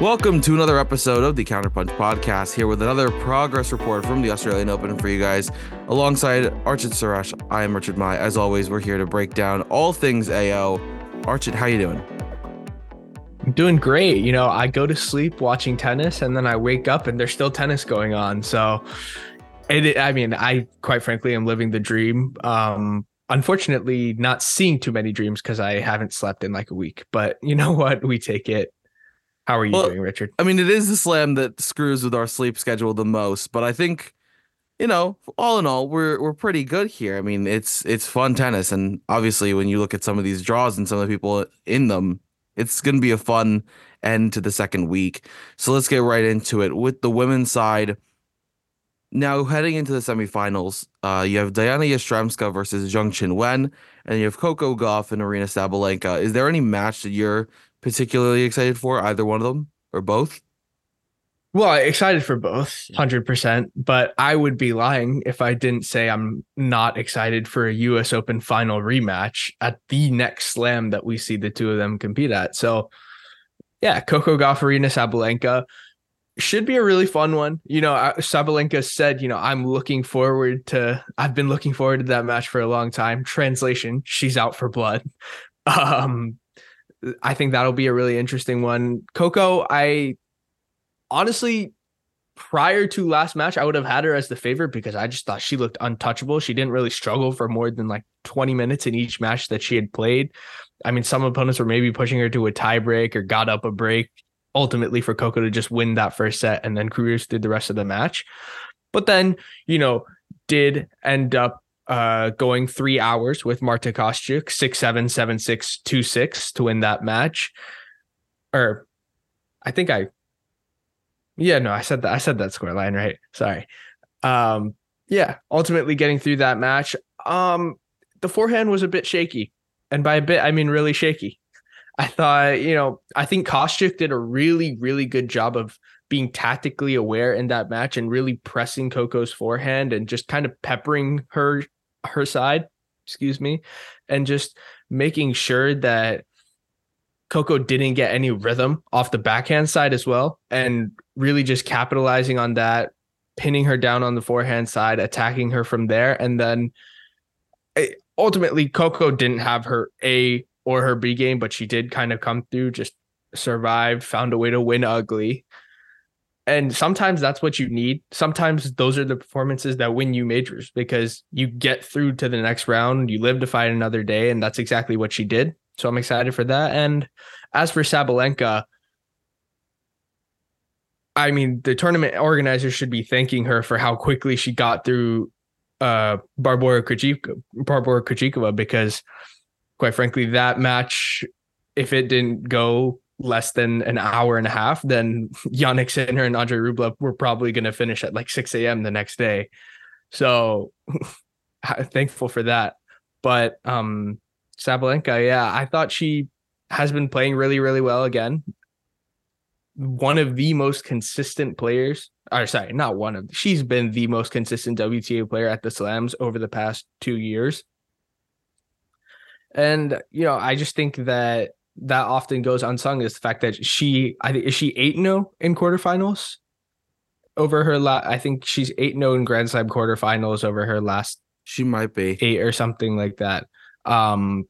Welcome to another episode of the Counterpunch Podcast, here with another progress report from the Australian Open for you guys. Alongside Archit Suresh, I am Richard Mai. As always, we're here to break down all things AO. Archit, how you doing? I'm doing great. You know, I go to sleep watching tennis and then I wake up and there's still tennis going on. So it, I mean, I quite frankly am living the dream. Um, unfortunately, not seeing too many dreams because I haven't slept in like a week. But you know what? We take it. How are you well, doing, Richard? I mean, it is the slam that screws with our sleep schedule the most, but I think, you know, all in all, we're we're pretty good here. I mean, it's it's fun tennis, and obviously, when you look at some of these draws and some of the people in them, it's going to be a fun end to the second week. So let's get right into it with the women's side. Now heading into the semifinals, uh, you have Diana Yastremska versus Zheng Wen, and you have Coco Gauff and Aryna Sabalenka. Is there any match that you're particularly excited for? Either one of them or both? Well, excited for both, hundred percent. But I would be lying if I didn't say I'm not excited for a U.S. Open final rematch at the next Slam that we see the two of them compete at. So, yeah, Coco Gauff, Aryna Sabalenka should be a really fun one. You know, Sabalenka said, you know, I'm looking forward to, I've been looking forward to that match for a long time. Translation, she's out for blood. Um, I think that'll be a really interesting one. Coco, I honestly, prior to last match, I would have had her as the favorite because I just thought she looked untouchable. She didn't really struggle for more than like 20 minutes in each match that she had played. I mean, some opponents were maybe pushing her to a tiebreak or got up a break ultimately for Coco to just win that first set and then cruise through the rest of the match. But then, you know, did end up uh, going three hours with Marta Kostyuk, six seven seven six two six to win that match. Or I think I yeah, no, I said that I said that score line right. Sorry. Um, yeah, ultimately getting through that match. Um, the forehand was a bit shaky. And by a bit, I mean really shaky. I thought, you know, I think Kostyuk did a really, really good job of being tactically aware in that match and really pressing Coco's forehand and just kind of peppering her her side, excuse me, and just making sure that Coco didn't get any rhythm off the backhand side as well and really just capitalizing on that, pinning her down on the forehand side, attacking her from there and then eh, ultimately Coco didn't have her A or her B game, but she did kind of come through, just survived, found a way to win ugly. And sometimes that's what you need. Sometimes those are the performances that win you majors because you get through to the next round, you live to fight another day, and that's exactly what she did. So I'm excited for that. And as for Sabalenka, I mean, the tournament organizers should be thanking her for how quickly she got through uh Barbora Krejcikova, because quite frankly, that match, if it didn't go less than an hour and a half, then Jannik Sinner and Andre Rublev were probably going to finish at like 6 a.m. the next day. So thankful for that. But um Sabalenka, yeah, I thought she has been playing really, really well again. One of the most consistent players, or sorry, not one of, she's been the most consistent WTA player at the slams over the past two years. And you know, I just think that that often goes unsung is the fact that she, I think, is she eight zero oh in quarterfinals over her last. I think she's eight zero oh in Grand Slam quarterfinals over her last. She might be eight or something like that. Um,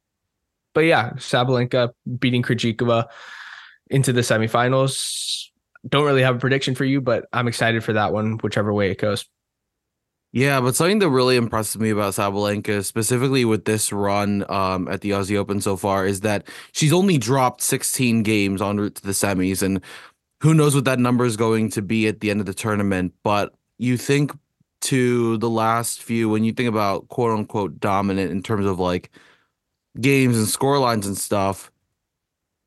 but yeah, Sabalenka beating Krejcikova into the semifinals. Don't really have a prediction for you, but I'm excited for that one, whichever way it goes. Yeah, but something that really impresses me about Sabalenka, specifically with this run um, at the Aussie Open so far, is that she's only dropped 16 games en route to the semis, and who knows what that number is going to be at the end of the tournament. But you think to the last few, when you think about quote unquote dominant in terms of like games and score lines and stuff,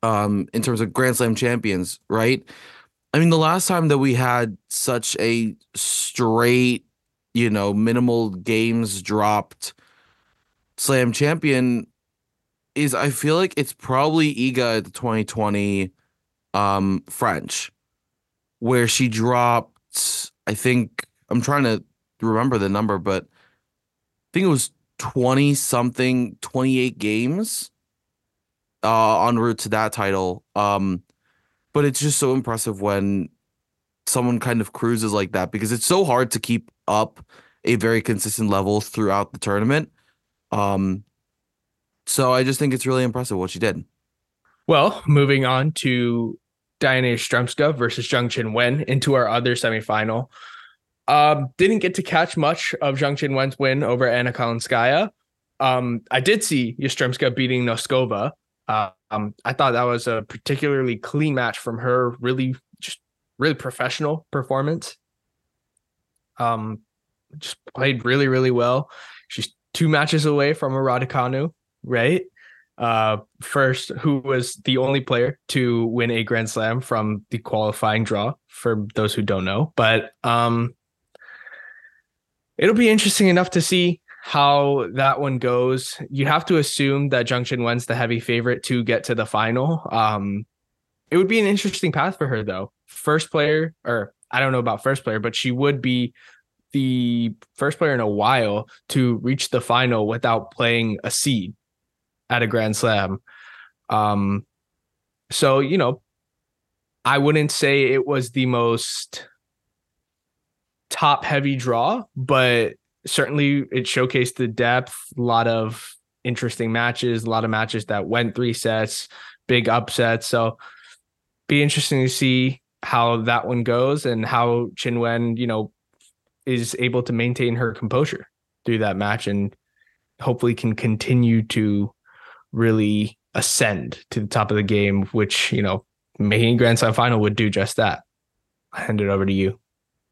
um, in terms of Grand Slam champions, right? I mean, the last time that we had such a straight you know, minimal games dropped. Slam champion is I feel like it's probably Iga at the 2020 um French where she dropped I think I'm trying to remember the number but I think it was 20 something 28 games uh en route to that title. Um but it's just so impressive when someone kind of cruises like that because it's so hard to keep up a very consistent level throughout the tournament. Um, so I just think it's really impressive what she did. Well, moving on to Diana Yastremska versus Zheng Qinwen into our other semifinal. Um, didn't get to catch much of Zheng Qinwen's win over Anna Kalinskaya. Um, I did see Yastremska beating Noskova. Uh, um, I thought that was a particularly clean match from her. Really, really professional performance. Um, just played really, really well. She's two matches away from a Raducanu, right? Uh, first, who was the only player to win a Grand Slam from the qualifying draw, for those who don't know. But um, it'll be interesting enough to see how that one goes. You have to assume that Zheng Qinwen's the heavy favorite to get to the final. Um, it would be an interesting path for her, though. First player, or I don't know about first player, but she would be the first player in a while to reach the final without playing a seed at a Grand Slam. Um, so you know, I wouldn't say it was the most top heavy draw, but certainly it showcased the depth, a lot of interesting matches, a lot of matches that went three sets, big upsets. So be interesting to see how that one goes and how Qinwen, you know, is able to maintain her composure through that match and hopefully can continue to really ascend to the top of the game, which, you know, making Grand Slam final would do just that. I hand it over to you.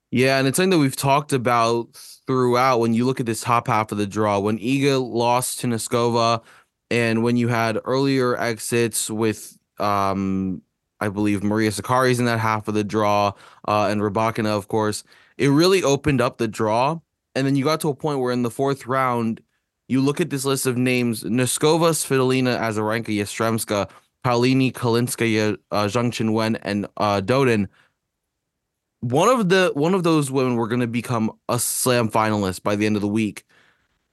Yeah, and it's something that we've talked about throughout when you look at this top half of the draw. When Iga lost to Noskova, and when you had earlier exits with um I believe Maria Sakkari's in that half of the draw, uh, and Rybakina, of course, it really opened up the draw. And then you got to a point where in the fourth round, you look at this list of names: Noskova, Svitolina, Azarenka, Yastremska, Paolini, Kalinskaya, uh, Zheng Qinwen, and uh, one of the one of those women were going to become a slam finalist by the end of the week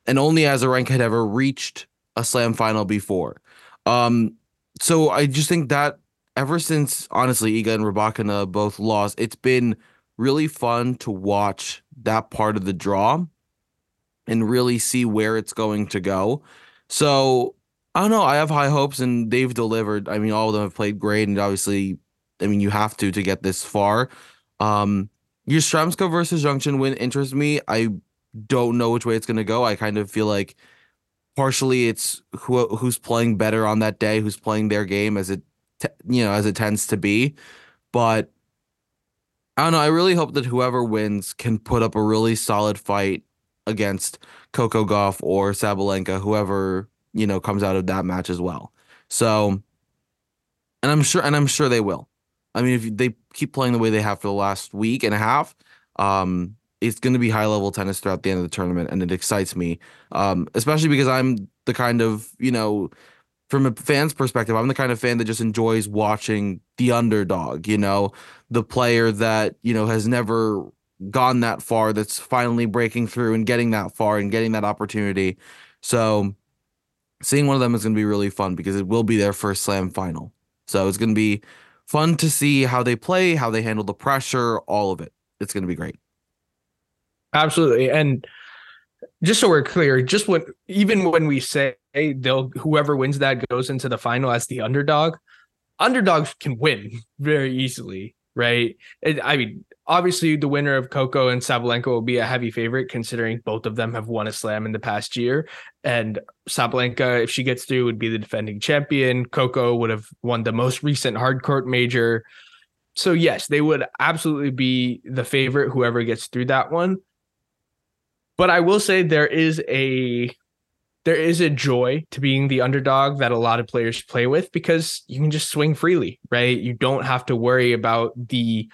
and only Azarenka had ever reached a slam final before um so i just think that ever since honestly iga and Rybakina both lost it's been really fun to watch that part of the draw and really see where it's going to go so i don't know i have high hopes and they've delivered i mean all of them have played great and obviously i mean you have to to get this far um, Yastremska versus Zheng Qinwen interests me. I don't know which way it's going to go. I kind of feel like partially it's who who's playing better on that day, who's playing their game as it you know as it tends to be. But I don't know. I really hope that whoever wins can put up a really solid fight against Coco Gauff or Sabalenka, whoever you know comes out of that match as well. So, and I'm sure, and I'm sure they will. I mean, if they keep playing the way they have for the last week and a half, um, it's going to be high level tennis throughout the end of the tournament, and it excites me, um, especially because I'm the kind of you know, from a fan's perspective, I'm the kind of fan that just enjoys watching the underdog. You know, the player that you know has never gone that far, that's finally breaking through and getting that far and getting that opportunity. So, seeing one of them is going to be really fun because it will be their first slam final. So it's going to be fun to see how they play, how they handle the pressure, all of it. It's going to be great. Absolutely. And just so we're clear, just when even when we say they'll whoever wins that goes into the final as the underdog, underdogs can win very easily, right? I mean, obviously the winner of Coco and Sabalenka will be a heavy favorite considering both of them have won a slam in the past year. And Sabalenka, if she gets through, would be the defending champion. Coco would have won the most recent hard court major. So yes, they would absolutely be the favorite, whoever gets through that one. But I will say there is a there is a joy to being the underdog that a lot of players play with because you can just swing freely, right? You don't have to worry about the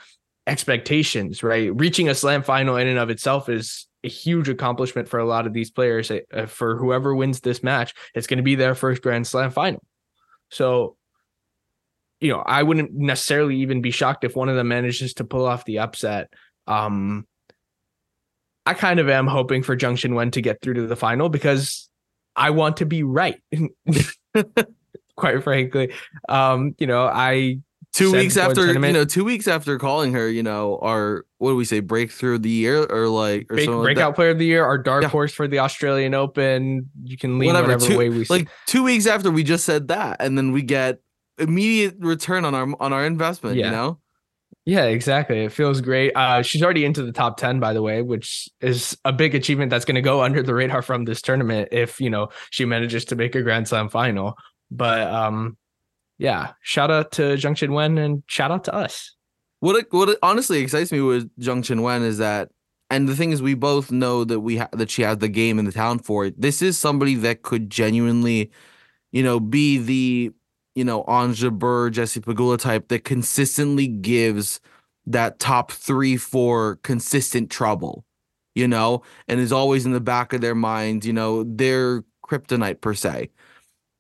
expectations, right? Reaching a slam final in and of itself is a huge accomplishment for a lot of these players. Uh, for whoever wins this match, it's going to be their first Grand Slam final. So, you know, I wouldn't necessarily even be shocked if one of them manages to pull off the upset. Um, I kind of am hoping for Zheng Qinwen to get through to the final because I want to be right. Quite frankly, um, you know, I two weeks after you know, two weeks after calling her, you know, our what do we say, breakthrough of the year or like or Break, breakout like player of the year, our dark yeah. horse for the Australian Open. You can lean whatever, whatever two, way we like two weeks after we just said that, and then we get immediate return on our on our investment. Yeah. You know. Yeah, exactly. It feels great. Uh, she's already into the top 10, by the way, which is a big achievement that's going to go under the radar from this tournament if, you know, she manages to make a Grand Slam final. But um, yeah, shout out to Zheng Qinwen and shout out to us. What it, what it honestly excites me with Zheng Qinwen is that, and the thing is, we both know that we ha- that she has the game and the talent for it. This is somebody that could genuinely, you know, be the you know Ons Jabeur, Jessie Pegula type that consistently gives that top three, four consistent trouble, you know, and is always in the back of their minds, you know, their kryptonite per se.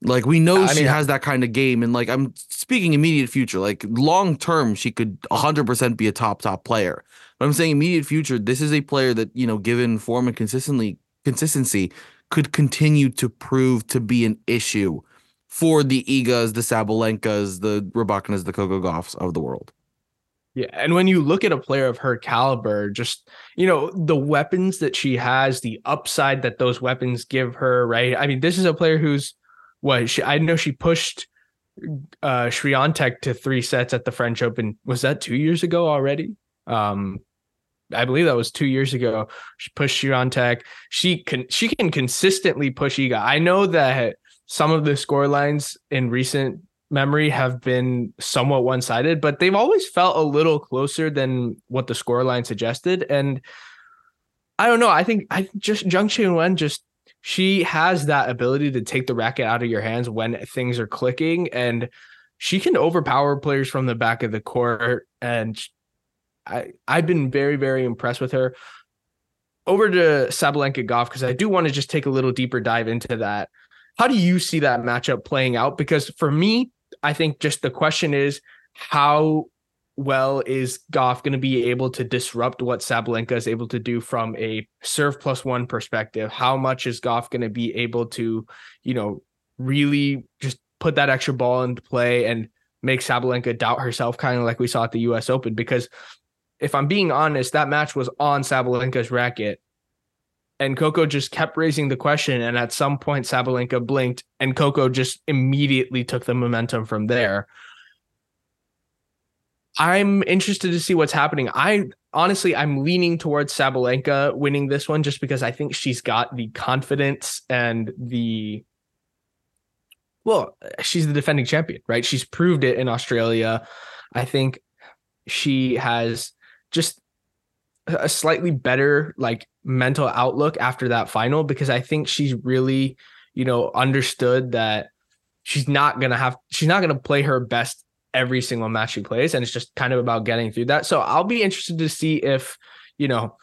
Like we know I she mean, has that kind of game, and like I'm speaking immediate future. Like long term, she could 100 percent be a top top player. But I'm saying immediate future. This is a player that you know, given form and consistently consistency, could continue to prove to be an issue for the Igas, the Sabalenkas, the Rybakinas, the Coco Gauffs of the world. Yeah, and when you look at a player of her caliber, just you know the weapons that she has, the upside that those weapons give her, right? I mean, this is a player who's what she, I know she pushed uh Swiatek to three sets at the French Open. Was that two years ago already? Um, I believe that was two years ago. She pushed Swiatek. She can she can consistently push Iga. I know that some of the score lines in recent memory have been somewhat one-sided, but they've always felt a little closer than what the score line suggested. And I don't know. I think I just Jung Zheng Qinwen just she has that ability to take the racket out of your hands when things are clicking and she can overpower players from the back of the court and I I've been very very impressed with her. Over to Sabalenka Gauff because I do want to just take a little deeper dive into that. How do you see that matchup playing out? Because for me, I think just the question is how well is Gauff going to be able to disrupt what Sabalenka is able to do from a serve plus one perspective? How much is Gauff going to be able to, you know, really just put that extra ball into play and make Sabalenka doubt herself, kind of like we saw at the US Open? Because if I'm being honest, that match was on Sabalenka's racket and Coco just kept raising the question. And at some point, Sabalenka blinked, and Coco just immediately took the momentum from there. I'm interested to see what's happening. I honestly, I'm leaning towards Sabalenka winning this one just because I think she's got the confidence and the. Well, she's the defending champion, right? She's proved it in Australia. I think she has just a slightly better like mental outlook after that final because I think she's really, you know, understood that she's not to have she's not to play her best every single match she plays and it's just kind of about getting through that. So I'll be interested to see if, you know,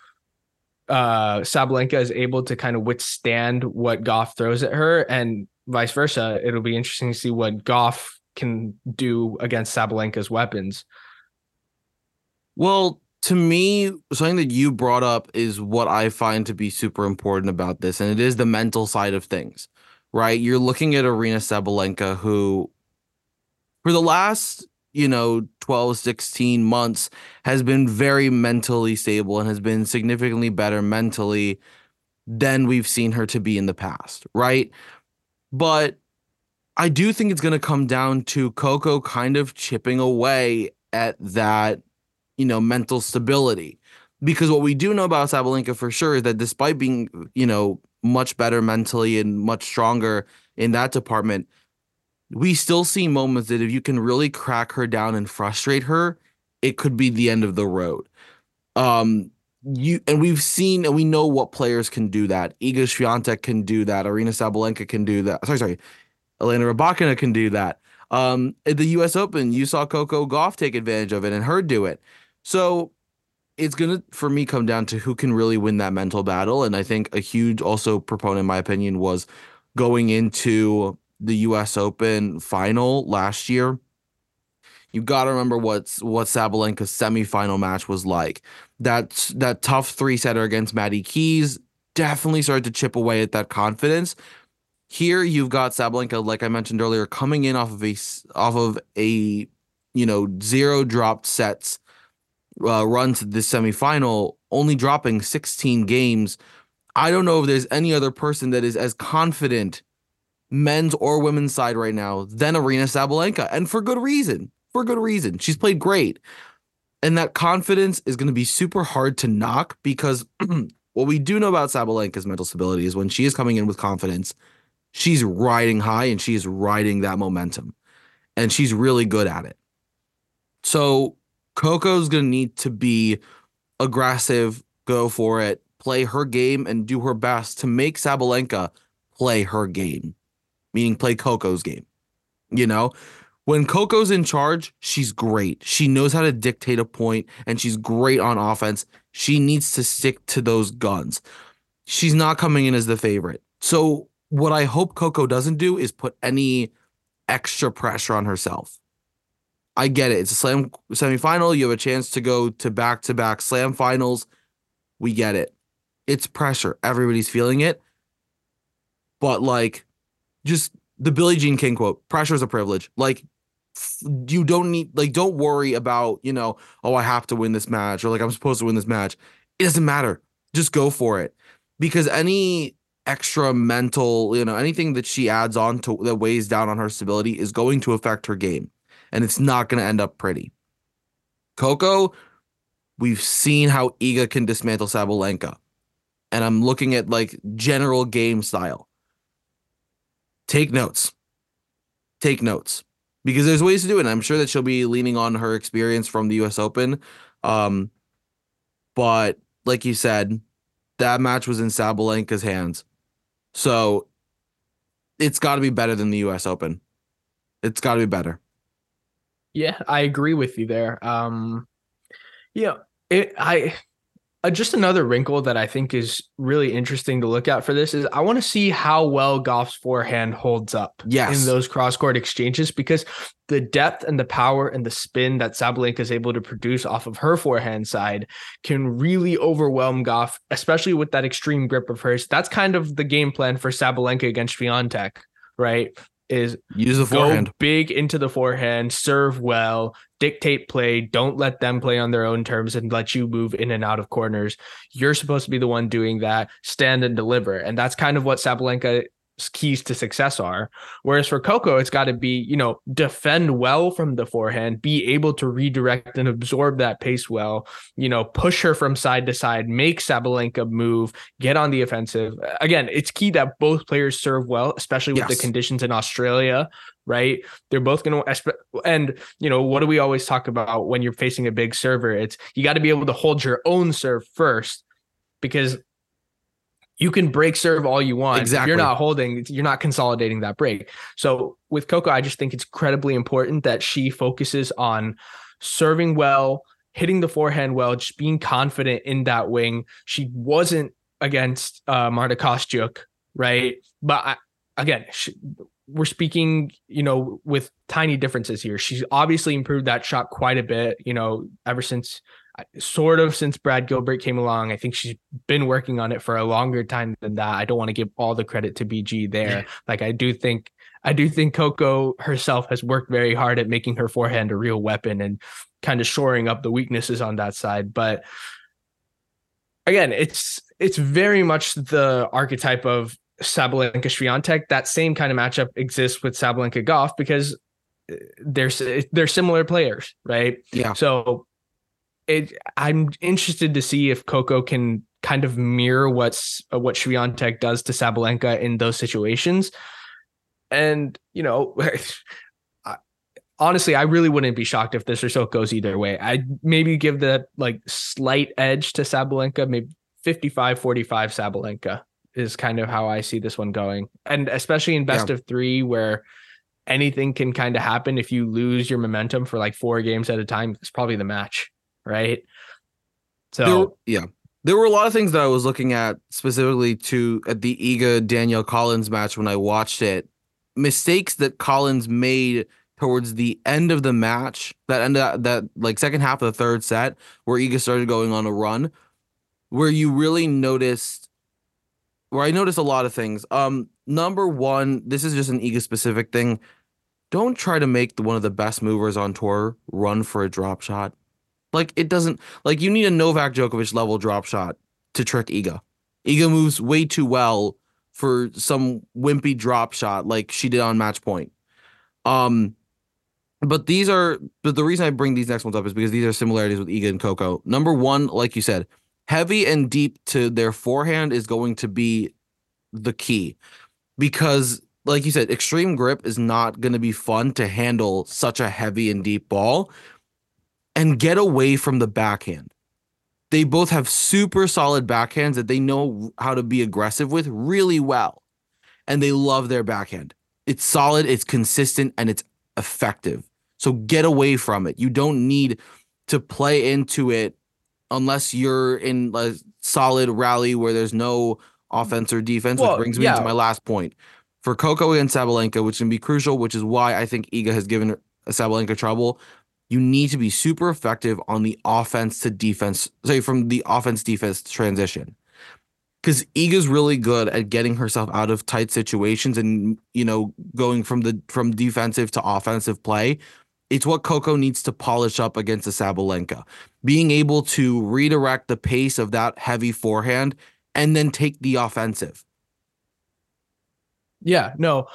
uh Sabalenka is able to kind of withstand what Gauff throws at her and vice versa. It'll be interesting to see what Gauff can do against Sabalenka's weapons. Well, to me, something that you brought up is what I find to be super important about this, and it is the mental side of things, right? You're looking at Aryna Sabalenka, who, for the last, you know, 12, 16 months, has been very mentally stable and has been significantly better mentally than we've seen her to be in the past, right? But I do think it's going to come down to Coco kind of chipping away at that you know, mental stability. Because what we do know about Sabalenka for sure is that despite being, you know, much better mentally and much stronger in that department, we still see moments that if you can really crack her down and frustrate her, it could be the end of the road. Um, you and we've seen and we know what players can do that. Iga Swiatek can do that. Aryna Sabalenka can do that. Sorry, sorry. Elena Rybakina can do that. Um, at the U.S. Open, you saw Coco Gauff take advantage of it and her do it. So it's gonna for me come down to who can really win that mental battle. And I think a huge also proponent, in my opinion, was going into the US Open final last year. You got to remember what's what Sabalenka's semifinal match was like. That that tough three setter against Maddie Keys definitely started to chip away at that confidence. Here you've got Sabalenka, like I mentioned earlier, coming in off of a off of a you know, zero dropped sets uh, run to this semifinal, only dropping 16 games. I don't know if there's any other person that is as confident, men's or women's side right now, than Aryna Sabalenka, and for good reason. For good reason. She's played great. And that confidence is going to be super hard to knock because what we do know about Sabalenka's mental stability is when she is coming in with confidence, she's riding high and she's riding that momentum. And she's really good at it. So Coco's going to need to be aggressive, go for it, play her game, and do her best to make Sabalenka play her game, meaning play Coco's game. You know, when Coco's in charge, she's great. She knows how to dictate a point and she's great on offense. She needs to stick to those guns. She's not coming in as the favorite. So, what I hope Coco doesn't do is put any extra pressure on herself. I get it. It's a slam semifinal. You have a chance to go to back to back slam finals. We get it. It's pressure. Everybody's feeling it. But like, just the Billie Jean King quote pressure is a privilege. Like, you don't need like don't worry about you know oh i have to win this match or like i'm supposed to win this match it doesn't matter just go for it because any extra mental you know anything that she adds on to that weighs down on her stability is going to affect her game and it's not going to end up pretty coco we've seen how iga can dismantle sabalenka and i'm looking at like general game style take notes take notes because there's ways to do it. And I'm sure that she'll be leaning on her experience from the US Open. Um, but like you said, that match was in Sabalenka's hands. So it's got to be better than the US Open. It's got to be better. Yeah, I agree with you there. Um, yeah, it, I uh, just another wrinkle that I think is really interesting to look at for this is I want to see how well Gauff's forehand holds up yes. in those cross court exchanges because the depth and the power and the spin that Sabalenka is able to produce off of her forehand side can really overwhelm Gauff, especially with that extreme grip of hers. That's kind of the game plan for Sabalenka against Swiatek, right? Is use the forehand big into the forehand, serve well, dictate play. Don't let them play on their own terms and let you move in and out of corners. You're supposed to be the one doing that. Stand and deliver, and that's kind of what Sabalenka keys to success are. Whereas for Coco, it's got to be, you know, defend well from the forehand, be able to redirect and absorb that pace well, you know, push her from side to side, make Sabalenka move, get on the offensive. Again, it's key that both players serve well, especially with yes. the conditions in Australia, right? They're both going to, and, you know, what do we always talk about when you're facing a big server? It's you got to be able to hold your own serve first because you can break serve all you want. Exactly. You're not holding, you're not consolidating that break. So with Coco, I just think it's incredibly important that she focuses on serving well, hitting the forehand well, just being confident in that wing. She wasn't against uh, Marta Kostyuk, right? But I, again, she, we're speaking, you know, with tiny differences here. She's obviously improved that shot quite a bit, you know, ever since sort of since Brad Gilbert came along. I think she's been working on it for a longer time than that. I don't want to give all the credit to BG there. like I do think I do think Coco herself has worked very hard at making her forehand a real weapon and kind of shoring up the weaknesses on that side. But again, it's it's very much the archetype of Sabalenka Swiatek. That same kind of matchup exists with Sabalenka Gauff because uh, they're they're similar players, right? Yeah. So it I'm interested to see if Coco can kind of mirror what's uh, what Swiatek does to Sabalenka in those situations. And you know, honestly, I really wouldn't be shocked if this result goes either way. I maybe give the like slight edge to Sabalenka, maybe 55 45 Sabalenka is kind of how I see this one going. And especially in best yeah. of 3 where anything can kind of happen if you lose your momentum for like four games at a time, it's probably the match right? So there, yeah, there were a lot of things that I was looking at specifically to at the Iga Danielle Collins match when I watched it. Mistakes that Collins made towards the end of the match, that end of that like second half of the third set, where Iga started going on a run, where you really noticed where I noticed a lot of things. Um, number one, this is just an Iga specific thing. don't try to make the, one of the best movers on tour run for a drop shot. Like it doesn't like you need a Novak Djokovic level drop shot to trick Iga. Iga moves way too well for some wimpy drop shot like she did on match point. Um but these are but the reason I bring these next ones up is because these are similarities with Iga and Coco. Number one, like you said, heavy and deep to their forehand is going to be the key because like you said, extreme grip is not going to be fun to handle such a heavy and deep ball and get away from the backhand. They both have super solid backhands that they know how to be aggressive with really well. And they love their backhand. It's solid, it's consistent, and it's effective. So get away from it. You don't need to play into it unless you're in a solid rally where there's no offense or defense, well, which brings me yeah. to my last point for Coco and Sabalenka, which can be crucial, which is why I think Iga has given Sabalenka trouble. You need to be super effective on the offense to defense, say from the offense defense transition. Because Iga's really good at getting herself out of tight situations and you know going from the from defensive to offensive play. It's what Coco needs to polish up against the Sabalenka. Being able to redirect the pace of that heavy forehand and then take the offensive yeah, no.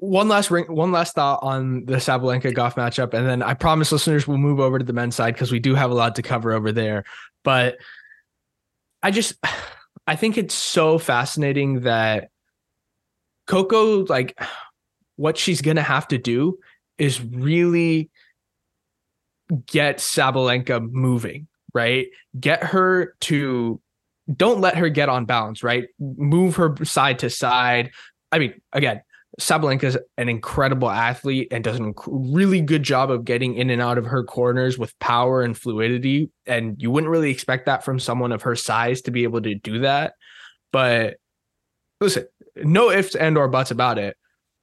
One last ring, one last thought on the Sabalenka Gauff matchup, and then I promise listeners we'll move over to the men's side because we do have a lot to cover over there. But I just, I think it's so fascinating that Coco, like, what she's gonna have to do is really get Sabalenka moving, right? Get her to don't let her get on balance, right? Move her side to side, I mean, again, Sabalenka is an incredible athlete and does a really good job of getting in and out of her corners with power and fluidity. And you wouldn't really expect that from someone of her size to be able to do that. But listen, no ifs and or buts about it.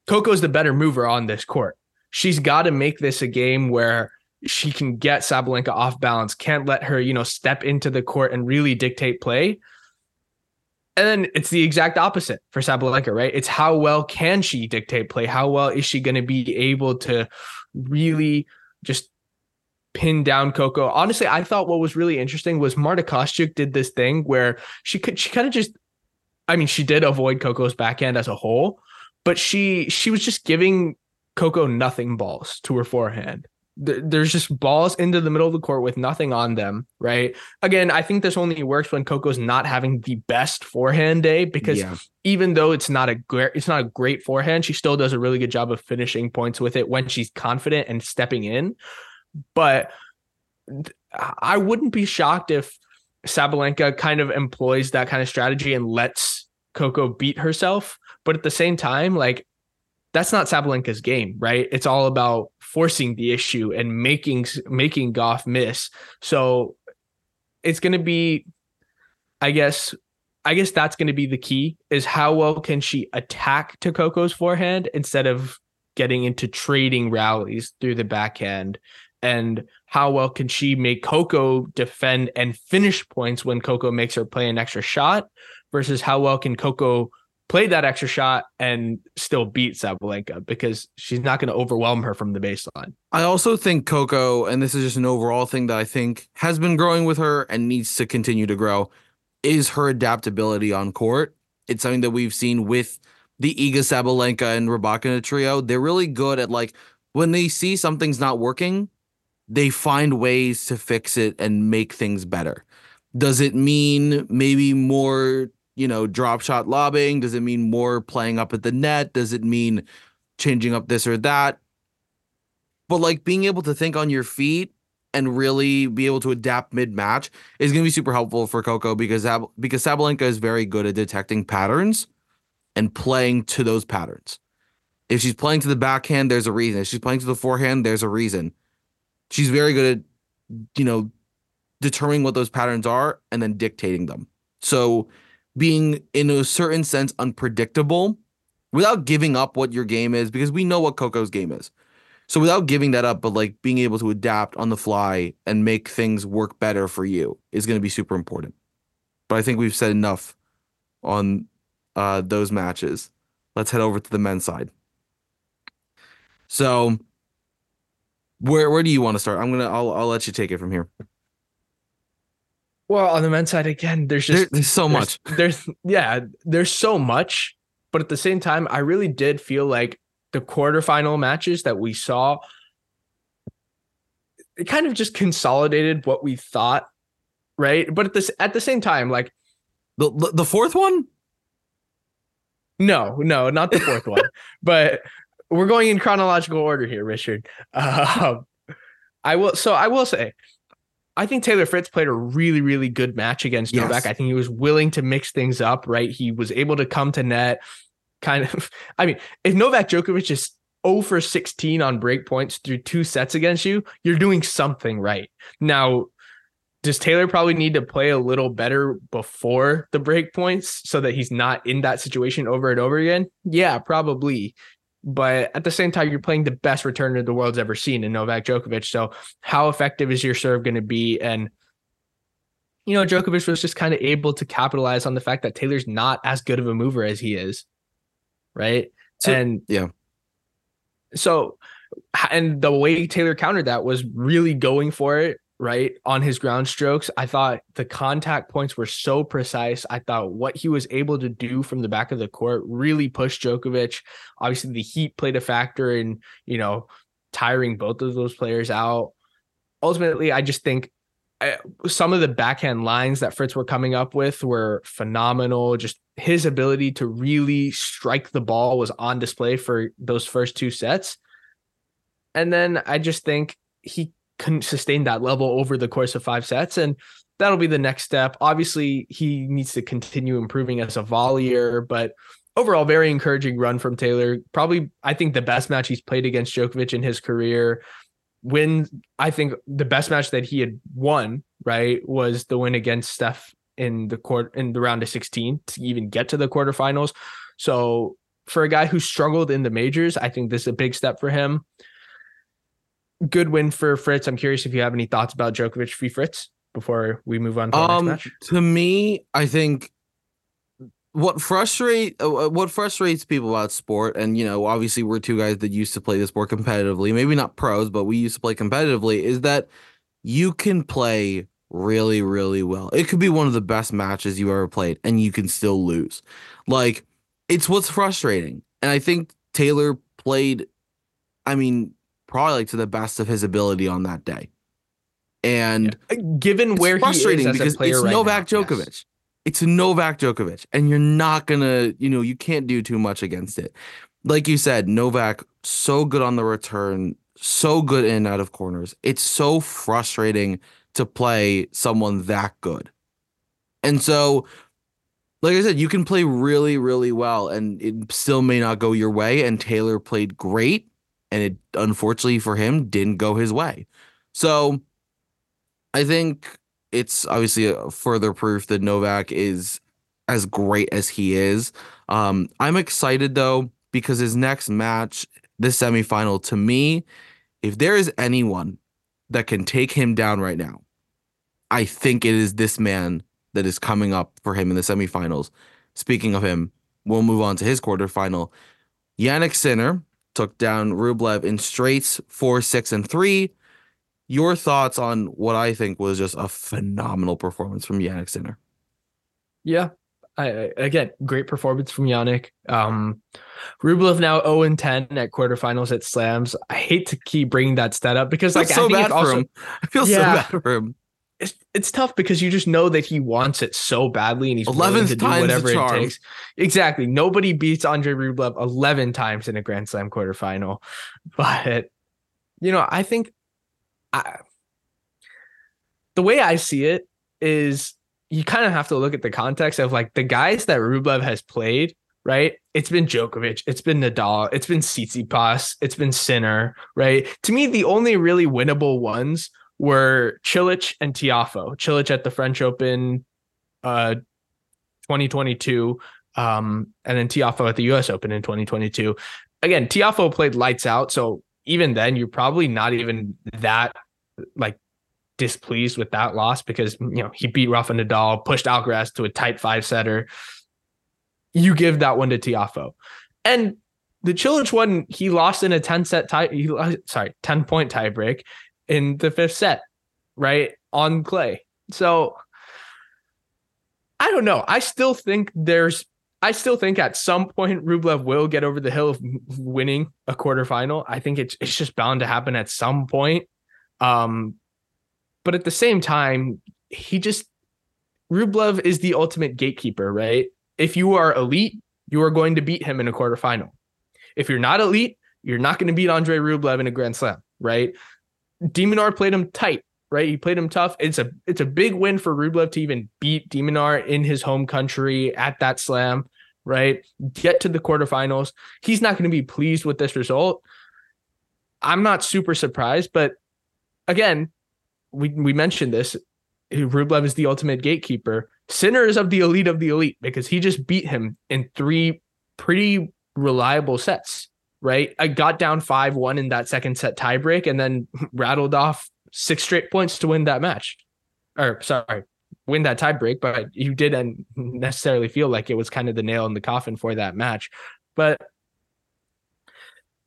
Coco's the better mover on this court. She's got to make this a game where she can get Sabalenka off balance, can't let her, you know, step into the court and really dictate play. And then it's the exact opposite for Sabalenka, right? It's how well can she dictate play? How well is she going to be able to really just pin down Coco? Honestly, I thought what was really interesting was Marta Kostyuk did this thing where she could she kind of just I mean, she did avoid Coco's backhand as a whole, but she she was just giving Coco nothing balls to her forehand there's just balls into the middle of the court with nothing on them, right? Again, I think this only works when Coco's not having the best forehand day because yeah. even though it's not a great it's not a great forehand, she still does a really good job of finishing points with it when she's confident and stepping in. But I wouldn't be shocked if Sabalenka kind of employs that kind of strategy and lets Coco beat herself. But at the same time, like that's not Sabalenka's game, right? It's all about forcing the issue and making making Gauff miss. So it's going to be, I guess, I guess that's going to be the key is how well can she attack to Coco's forehand instead of getting into trading rallies through the backhand and how well can she make Coco defend and finish points when Coco makes her play an extra shot versus how well can Coco played that extra shot and still beat Sabalenka because she's not going to overwhelm her from the baseline. I also think Coco, and this is just an overall thing that I think has been growing with her and needs to continue to grow, is her adaptability on court. It's something that we've seen with the Iga Sabalenka and Rybakina trio. They're really good at like when they see something's not working, they find ways to fix it and make things better. Does it mean maybe more you know, drop shot lobbing? Does it mean more playing up at the net? Does it mean changing up this or that? But like being able to think on your feet and really be able to adapt mid match is going to be super helpful for Coco because because Sabalenka is very good at detecting patterns and playing to those patterns. If she's playing to the backhand, there's a reason. If she's playing to the forehand, there's a reason. She's very good at, you know, determining what those patterns are and then dictating them. So being in a certain sense unpredictable without giving up what your game is because we know what Coco's game is. So without giving that up, but like being able to adapt on the fly and make things work better for you is going to be super important. But I think we've said enough on uh, those matches. Let's head over to the men's side. So where where do you want to start? I'm gonna I'll I'll let you take it from here. Well, on the men's side again, there's just there, there's so there's, much. There's yeah, there's so much, but at the same time, I really did feel like the quarterfinal matches that we saw it kind of just consolidated what we thought, right? But at this at the same time, like the the, the fourth one. No, no, not the fourth one, but we're going in chronological order here, Richard. Uh, I will. So I will say, I think Taylor Fritz played a really, really good match against yes. Novak. I think he was willing to mix things up. Right, he was able to come to net. Kind of. I mean, if Novak Djokovic is 0 for 16 on break points through two sets against you, you're doing something right. Now, does Taylor probably need to play a little better before the break points so that he's not in that situation over and over again? Yeah, probably. But at the same time, you're playing the best returner the world's ever seen in Novak Djokovic. So, how effective is your serve going to be? And, you know, Djokovic was just kind of able to capitalize on the fact that Taylor's not as good of a mover as he is. Right. So, and yeah. So, and the way Taylor countered that was really going for it right on his ground strokes. I thought the contact points were so precise. I thought what he was able to do from the back of the court really pushed Djokovic. Obviously, the heat played a factor in, you know, tiring both of those players out. Ultimately, I just think eh, some of the backhand lines that Fritz were coming up with were phenomenal. Just his ability to really strike the ball was on display for those first two sets. And then I just think he couldn't sustain that level over the course of five sets. And that'll be the next step. Obviously, he needs to continue improving as a volleyer, but overall, very encouraging run from Taylor. Probably, I think, the best match he's played against Djokovic in his career. Win, I think the best match that he had won, right, was the win against Steph in the court in the round of 16 to even get to the quarterfinals. So for a guy who struggled in the majors, I think this is a big step for him good win for Fritz. I'm curious if you have any thoughts about Djokovic v Fritz before we move on to um, next match. To me, I think what frustrate uh, uh, what frustrates people about sport, and you know, obviously we're two guys that used to play the sport competitively, maybe not pros, but we used to play competitively, is that you can play really, really well. It could be one of the best matches you ever played, and you can still lose. Like, it's what's frustrating. And I think Taylor played, I mean, probably like to the best of his ability on that day. And yeah. given where frustrating because it's right Novak now, Djokovic. Yes. It's Novak Djokovic, and you're not gonna, you know, you can't do too much against it. Like you said, Novak so good on the return, so good in and out of corners. It's so frustrating to play someone that good. And so, like I said, you can play really, really well, and it still may not go your way. And Taylor played great and it unfortunately for him didn't go his way. So I think it's obviously a further proof that Novak is as great as he is. Um, I'm excited though because his next match, this semifinal, to me, if there is anyone that can take him down right now, I think it is this man that is coming up for him in the semifinals. Speaking of him, we'll move on to his quarterfinal. Jannik Sinner took down Rublev in straights, four, six, and three. Your thoughts on what I think was just a phenomenal performance from Jannik Sinner? Yeah, I, again, great performance from Jannik. Um, Rublev now 0 and 10 at quarterfinals at slams. I hate to keep bringing that stat up because like so I bad for also, him. I feel yeah, so bad for him it's it's tough because you just know that he wants it so badly and he's willing to do whatever it takes. Exactly. Nobody beats Andre Rublev 11 times in a Grand Slam quarterfinal. But you know, I think I, the way I see it is you kind of have to look at the context of like the guys that Rublev has played, right? It's been Djokovic, it's been Nadal, it's been Tsitsipas, it's been Sinner, right? To me, the only really winnable ones were Cilic and Tiafoe. Cilic at the French Open uh 2022 um and then Tiafoe at the US Open in 2022. Again, Tiafoe played lights out, so even then you're probably not even that like displeased with that loss because you know he beat Rafa Nadal, pushed Alcaraz to a tight five setter. You give that one to Tiafoe. And the Cilic one, he lost in a 10 set tie. He sorry, 10 point tiebreak in the fifth set, right? On clay. So I don't know. I still think there's I still think at some point Rublev will get over the hill of winning a quarterfinal. I think it's it's just bound to happen at some point. Um, but at the same time, he just Rublev is the ultimate gatekeeper, right? If you are elite, you are going to beat him in a quarterfinal. If you're not elite, you're not going to beat Andre Rublev in a Grand Slam, right? De Minaur played him tight, right? He played him tough. It's a it's a big win for Rublev to even beat de Minaur in his home country at that slam, right? Get to the quarterfinals. He's not going to be pleased with this result. I'm not super surprised, but again, we we mentioned this. Rublev is the ultimate gatekeeper. Sinner is of the elite of the elite because he just beat him in three pretty reliable sets, right? I got down 5 1 in that second set tiebreak and then rattled off six straight points to win that match. Or, sorry, win that tiebreak, but you didn't necessarily feel like it was kind of the nail in the coffin for that match. But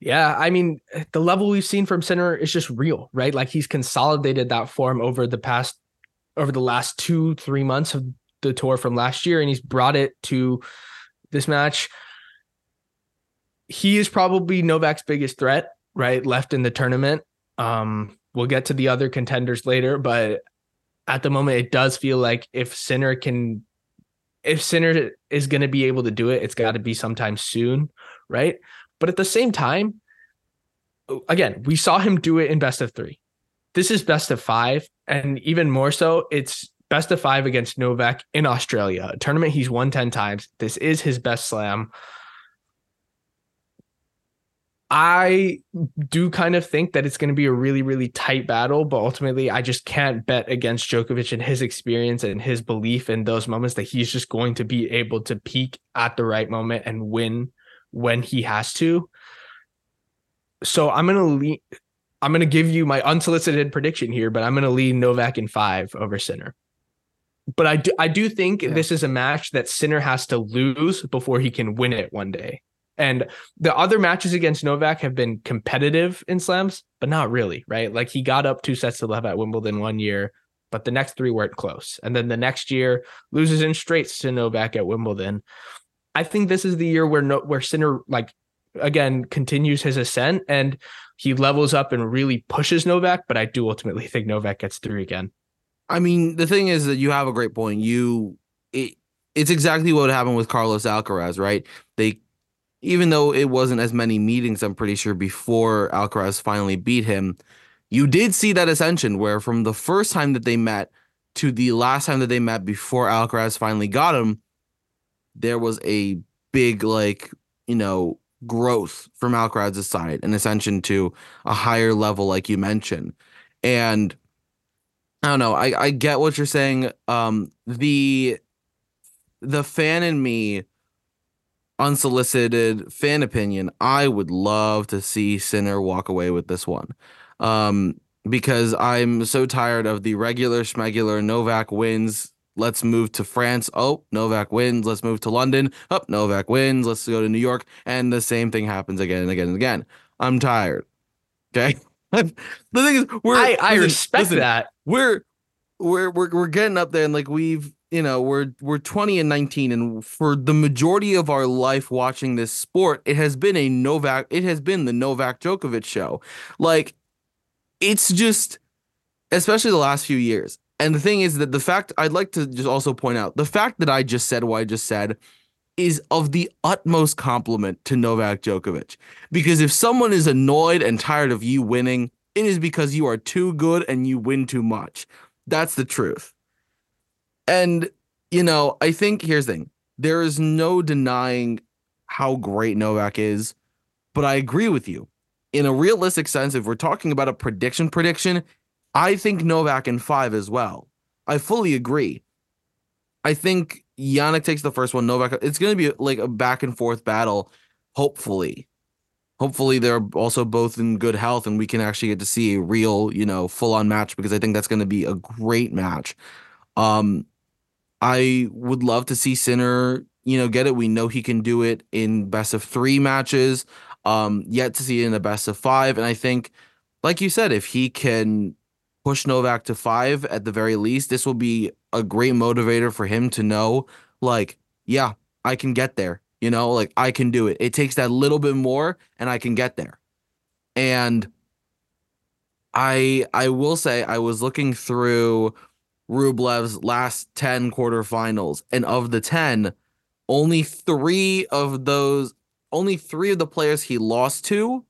yeah, I mean, the level we've seen from Sinner is just real, right? Like he's consolidated that form over the past, over the last two, three months of the tour from last year, and he's brought it to this match he is probably Novak's biggest threat, right? Left in the tournament. Um, we'll get to the other contenders later, but at the moment, it does feel like if Sinner can, if Sinner is going to be able to do it, it's got to be sometime soon, right? But at the same time, again, we saw him do it in best of three. This is best of five, and even more so, it's best of five against Novak in Australia, a tournament he's won 10 times. This is his best slam. I do kind of think that it's going to be a really, really tight battle, but ultimately, I just can't bet against Djokovic and his experience and his belief in those moments that he's just going to be able to peak at the right moment and win when he has to. So I'm going to lean, I'm going to give you my unsolicited prediction here, but I'm going to lean Novak in five over Sinner. But I do, I do think yeah. this is a match that Sinner has to lose before he can win it one day. And the other matches against Novak have been competitive in slams, but not really, right? Like he got up two sets to love at Wimbledon one year, but the next three weren't close. And then the next year loses in straights to Novak at Wimbledon. I think this is the year where no, where Sinner like again continues his ascent and he levels up and really pushes Novak. But I do ultimately think Novak gets through again. I mean, the thing is that you have a great point. You it, it's exactly what happened with Carlos Alcaraz, right? They even though it wasn't as many meetings, I'm pretty sure before Alcaraz finally beat him, you did see that ascension where from the first time that they met to the last time that they met before Alcaraz finally got him, there was a big like you know growth from Alcaraz's side, an ascension to a higher level, like you mentioned, and I don't know. I I get what you're saying. Um, the the fan in me unsolicited fan opinion, I would love to see Sinner walk away with this one. Um, because I'm so tired of the regular schmegular Novak wins. Let's move to France. Oh, Novak wins. Let's move to London. Up, oh, Novak wins. Let's go to New York. And the same thing happens again and again and again. I'm tired. Okay. the thing is, we're I, I listen, respect listen, that. We're we're we're we're getting up there and like we've you know we're we're 20 and 19 and for the majority of our life watching this sport it has been a Novak it has been the Novak Djokovic show. Like it's just especially the last few years. And the thing is that the fact I'd like to just also point out the fact that I just said what I just said is of the utmost compliment to Novak Djokovic. Because if someone is annoyed and tired of you winning it is because you are too good and you win too much. That's the truth and, you know, I think here's the thing there is no denying how great Novak is, but I agree with you. In a realistic sense, if we're talking about a prediction prediction, I think Novak in five as well. I fully agree. I think Jannik takes the first one. Novak, it's going to be like a back and forth battle, hopefully. Hopefully, they're also both in good health and we can actually get to see a real, you know, full on match because I think that's going to be a great match. Um, I would love to see Sinner, you know, get it. We know he can do it in best of three matches. Um, yet to see it in the best of five. And I think, like you said, if he can push Novak to five at the very least, this will be a great motivator for him to know, like, yeah, I can get there. You know, like I can do it. It takes that little bit more and I can get there. And I I will say I was looking through Rublev's last 10 quarterfinals and of the 10 only 3 of those only 3 of the players he lost to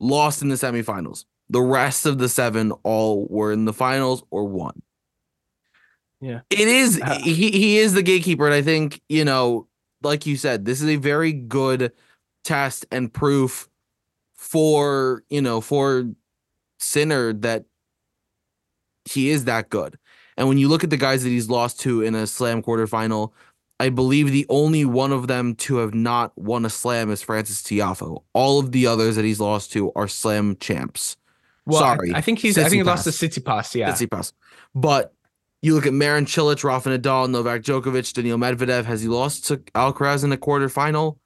lost in the semifinals. The rest of the 7 all were in the finals or won. Yeah. It is uh, he he is the gatekeeper and I think, you know, like you said, this is a very good test and proof for, you know, for Sinner that he is that good. And when you look at the guys that he's lost to in a slam quarterfinal, I believe the only one of them to have not won a slam is Francis Tiafoe. All of the others that he's lost to are slam champs. Well, Sorry. I, I think he's. I think he lost to Tsitsipas, yeah. Tsitsipas. But you look at Marin Cilic, Rafa Nadal, Novak Djokovic, Daniil Medvedev. Has he lost to Alcaraz in a quarterfinal?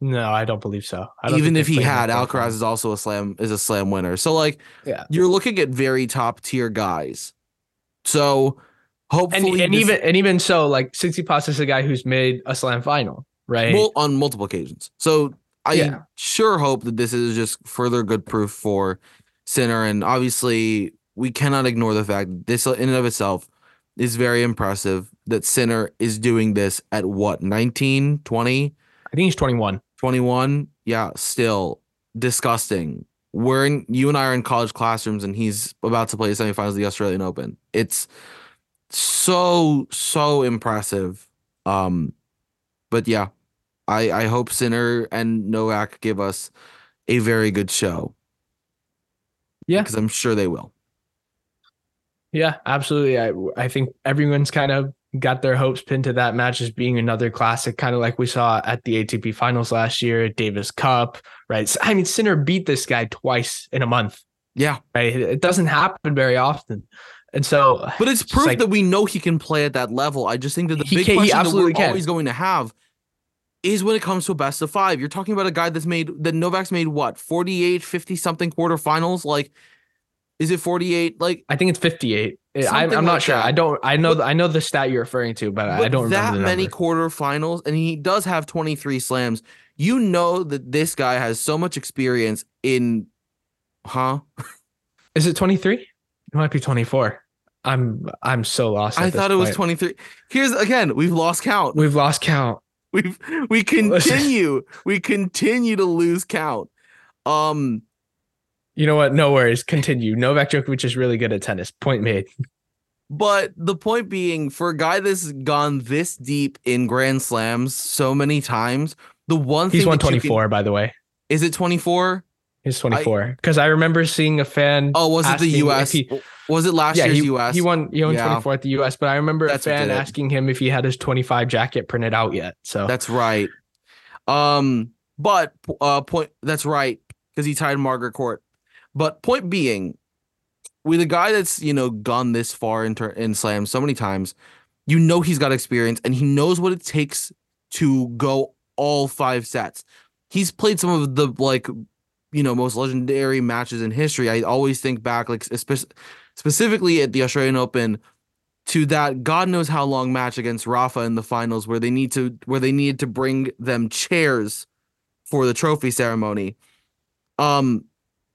No, I don't believe so. Don't Even if he had, Alcaraz is also a slam is a slam winner. So like, yeah, you're looking at very top tier guys. So hopefully, and, and this, even and even so, like Tsitsipas is a guy who's made a slam final, right? Well, on multiple occasions. So I yeah. sure hope that this is just further good proof for Sinner, and obviously we cannot ignore the fact that this in and of itself is very impressive that Sinner is doing this at what 19, 20? I think he's 21. 21 yeah still disgusting we're in you and i are in college classrooms and he's about to play the semifinals of the australian open. It's so so impressive. Um but yeah i i hope sinner and novak give us a very good show. Yeah. Because i'm sure they will. Yeah absolutely. I i think everyone's kind of got their hopes pinned to that match as being another classic, kind of like we saw at the ATP finals last year, Davis Cup, right? I mean, Sinner beat this guy twice in a month. Yeah. Right. It doesn't happen very often. And so, but it's proof like, that we know he can play at that level. I just think that the big can, question that we're can. always going to have is when it comes to a best of five. You're talking about a guy that's made that Novak's made what 48, 50 something quarterfinals. Like, is it 48? Like, I think it's 58. I, am not sure. That. I don't. I know. But, I know the stat you're referring to, but, I don't that many quarterfinals, and he does have 23 slams. You know that this guy has so much experience in, huh? Is it 23? It might be 24. I'm I'm so lost. I thought it point. was 23. Here's again, we've lost count. We've lost count. We've we continue we continue to lose count. Um you know what? No worries. Continue. Novak Djokovic is really good at tennis. Point made. But the point being, for a guy that's gone this deep in Grand Slams so many times, the one he's won 24, can, by the way. Is it 24? He's 24. Because I, I, remember seeing a fan. Oh, was it the US? He, was it last yeah, year's he, US? He won. He won yeah. 24 at the US. But I remember that's a fan asking him if he had his 25 jacket printed out yet. So that's right. Um, but uh, point. That's right because he tied Margaret Court. But point being, with a guy that's you know gone this far in, in slam so many times, you know he's got experience and he knows what it takes to go all five sets. He's played some of the like you know most legendary matches in history. I always think back like spe- specifically at the Australian Open to that God knows how long match against Rafa in the finals where they need to where they needed to bring them chairs for the trophy ceremony. Um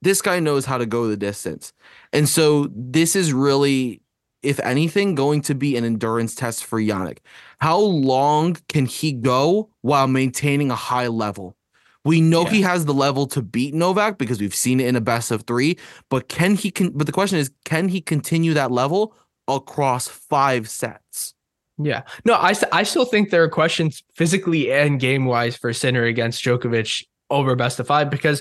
this guy knows how to go the distance. And so this is really, if anything, going to be an endurance test for Jannik. How long can he go while maintaining a high level? We know yeah. he has the level to beat Novak because we've seen it in a best of three. But can he? Con- but the question is, can he continue that level across five sets? Yeah, no, I I still think there are questions physically and game wise for Sinner against Djokovic over best of five because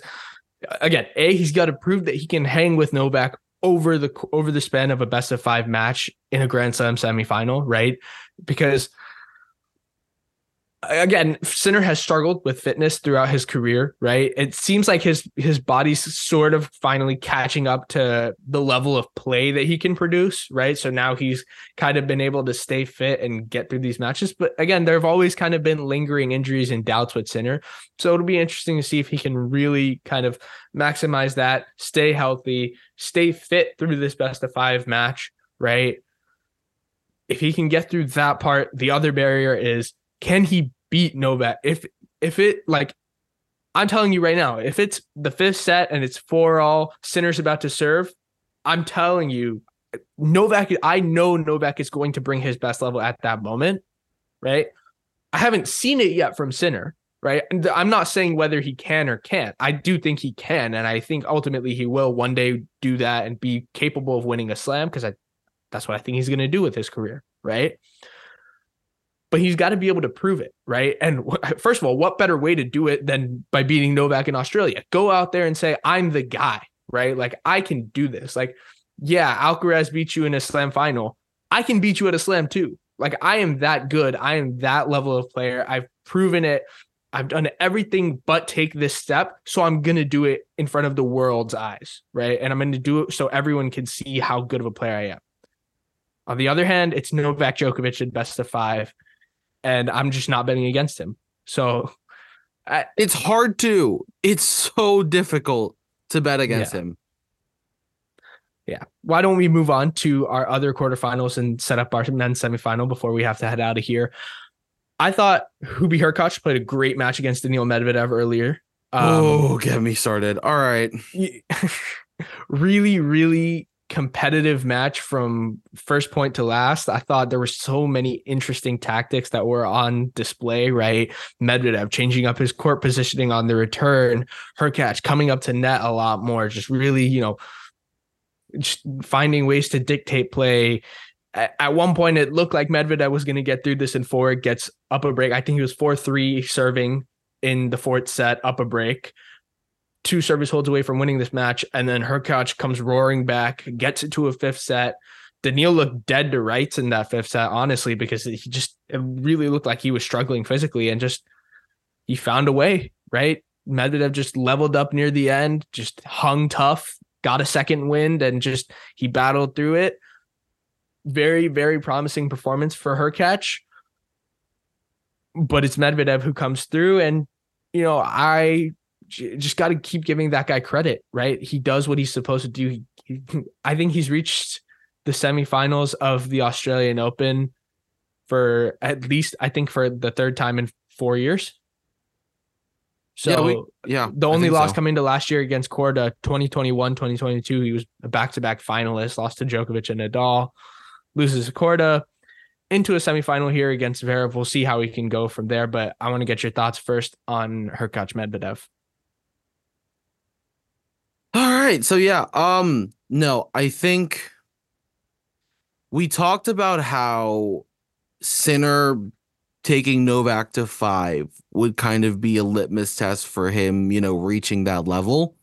again, a he's got to prove that he can hang with Novak over the over the span of a best of five match in a Grand Slam semifinal, right? Because again, Sinner has struggled with fitness throughout his career, right? It seems like his his body's sort of finally catching up to the level of play that he can produce, right? So now he's kind of been able to stay fit and get through these matches. But again, there have always kind of been lingering injuries and doubts with Sinner. So it'll be interesting to see if he can really kind of maximize that, stay healthy, stay fit through this best of five match, right? If he can get through that part, the other barrier is can he beat Novak? If if it like I'm telling you right now, if it's the fifth set and it's four all, Sinner's about to serve, I'm telling you, Novak, I know Novak is going to bring his best level at that moment, right? I haven't seen it yet from Sinner, right? And I'm not saying whether he can or can't. I do think he can, and I think ultimately he will one day do that and be capable of winning a slam because I that's what I think he's going to do with his career, right? But he's got to be able to prove it, right? And first of all, what better way to do it than by beating Novak in Australia? Go out there and say, I'm the guy, right? Like, I can do this. Like, yeah, Alcaraz beat you in a slam final. I can beat you at a slam too. Like, I am that good. I am that level of player. I've proven it. I've done everything but take this step. So I'm going to do it in front of the world's eyes, right? And I'm going to do it so everyone can see how good of a player I am. On the other hand, it's Novak Djokovic at best of five and I'm just not betting against him. So I, it's hard to. It's so difficult to bet against yeah. him. Yeah. Why don't we move on to our other quarterfinals and set up our men's semifinal before we have to head out of here? I thought Hubi Hurkacz played a great match against Daniil Medvedev earlier. Um, oh, get me started. All right. really, really competitive match from first point to last. I thought there were so many interesting tactics that were on display, right? Medvedev changing up his court positioning on the return, Hurkacz coming up to net a lot more, just really, you know, just finding ways to dictate play. At, one point, it looked like Medvedev was going to get through this in four. Gets up a break. I think he was 4 3 serving in the fourth set, up a break two service holds away from winning this match, and then Hurkacz comes roaring back, gets it to a fifth set. Daniil looked dead to rights in that fifth set, honestly, because he just really looked like he was struggling physically and just he found a way, right? Medvedev just leveled up near the end, just hung tough, got a second wind, and just he battled through it. Very, very promising performance for Hurkacz. But it's Medvedev who comes through. And, you know, I just got to keep giving that guy credit, right? He does what he's supposed to do. He, he, I think he's reached the semifinals of the Australian Open for at least, I think, for the third time in four years. So, yeah, we, yeah the only loss so. coming to last year against Korda 2021, 2022, he was a back to back finalist, lost to Djokovic and Nadal, loses to Korda into a semifinal here against Zverev. We'll see how he can go from there. But I want to get your thoughts first on Hurkacz Medvedev. Right. So yeah, um no, I think we talked about how Sinner taking Novak to 5 would kind of be a litmus test for him, you know, reaching that level.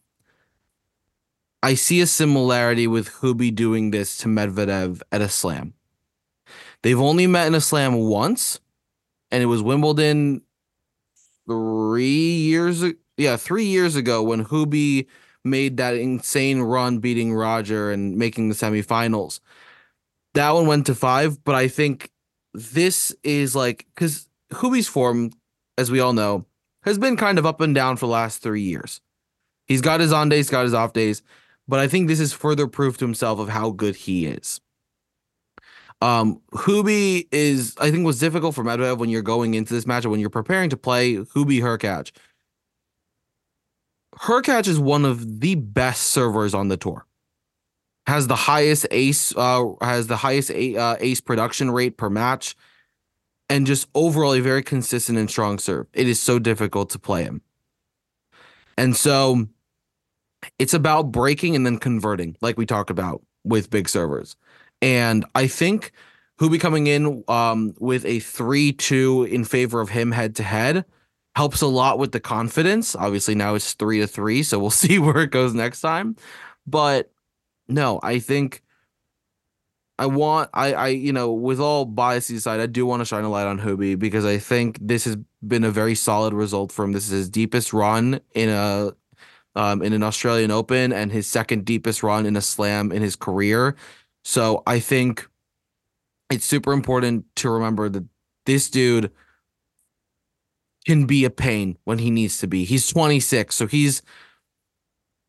I see a similarity with Hubi doing this to Medvedev at a slam. They've only met in a slam once, and it was Wimbledon three years yeah, three years ago when Hubi made that insane run beating Roger and making the semifinals. That one went to five, but I think this is like because Hubi's form, as we all know, has been kind of up and down for the last three years. He's got his on days, got his off days, but I think this is further proof to himself of how good he is. Um, Hubi is, I think, was difficult for Medvedev when you're going into this match when you're preparing to play Hubi Hurkacz Hurkacz is one of the best servers on the tour. Has the highest ace, uh, has the highest a, uh, ace production rate per match, and just overall a very consistent and strong serve. It is so difficult to play him, and so it's about breaking and then converting, like we talked about with big servers. And I think Hubi coming in um, with a three-two in favor of him head to head helps a lot with the confidence. Obviously, now it's three to three, so we'll see where it goes next time. But no, I think I want I I you know with all biases aside, I do want to shine a light on Hubi because I think this has been a very solid result for him. This is his deepest run in a um, in an Australian Open and his second deepest run in a Slam in his career. So I think it's super important to remember that this dude can be a pain when he needs to be. He's 26, so he's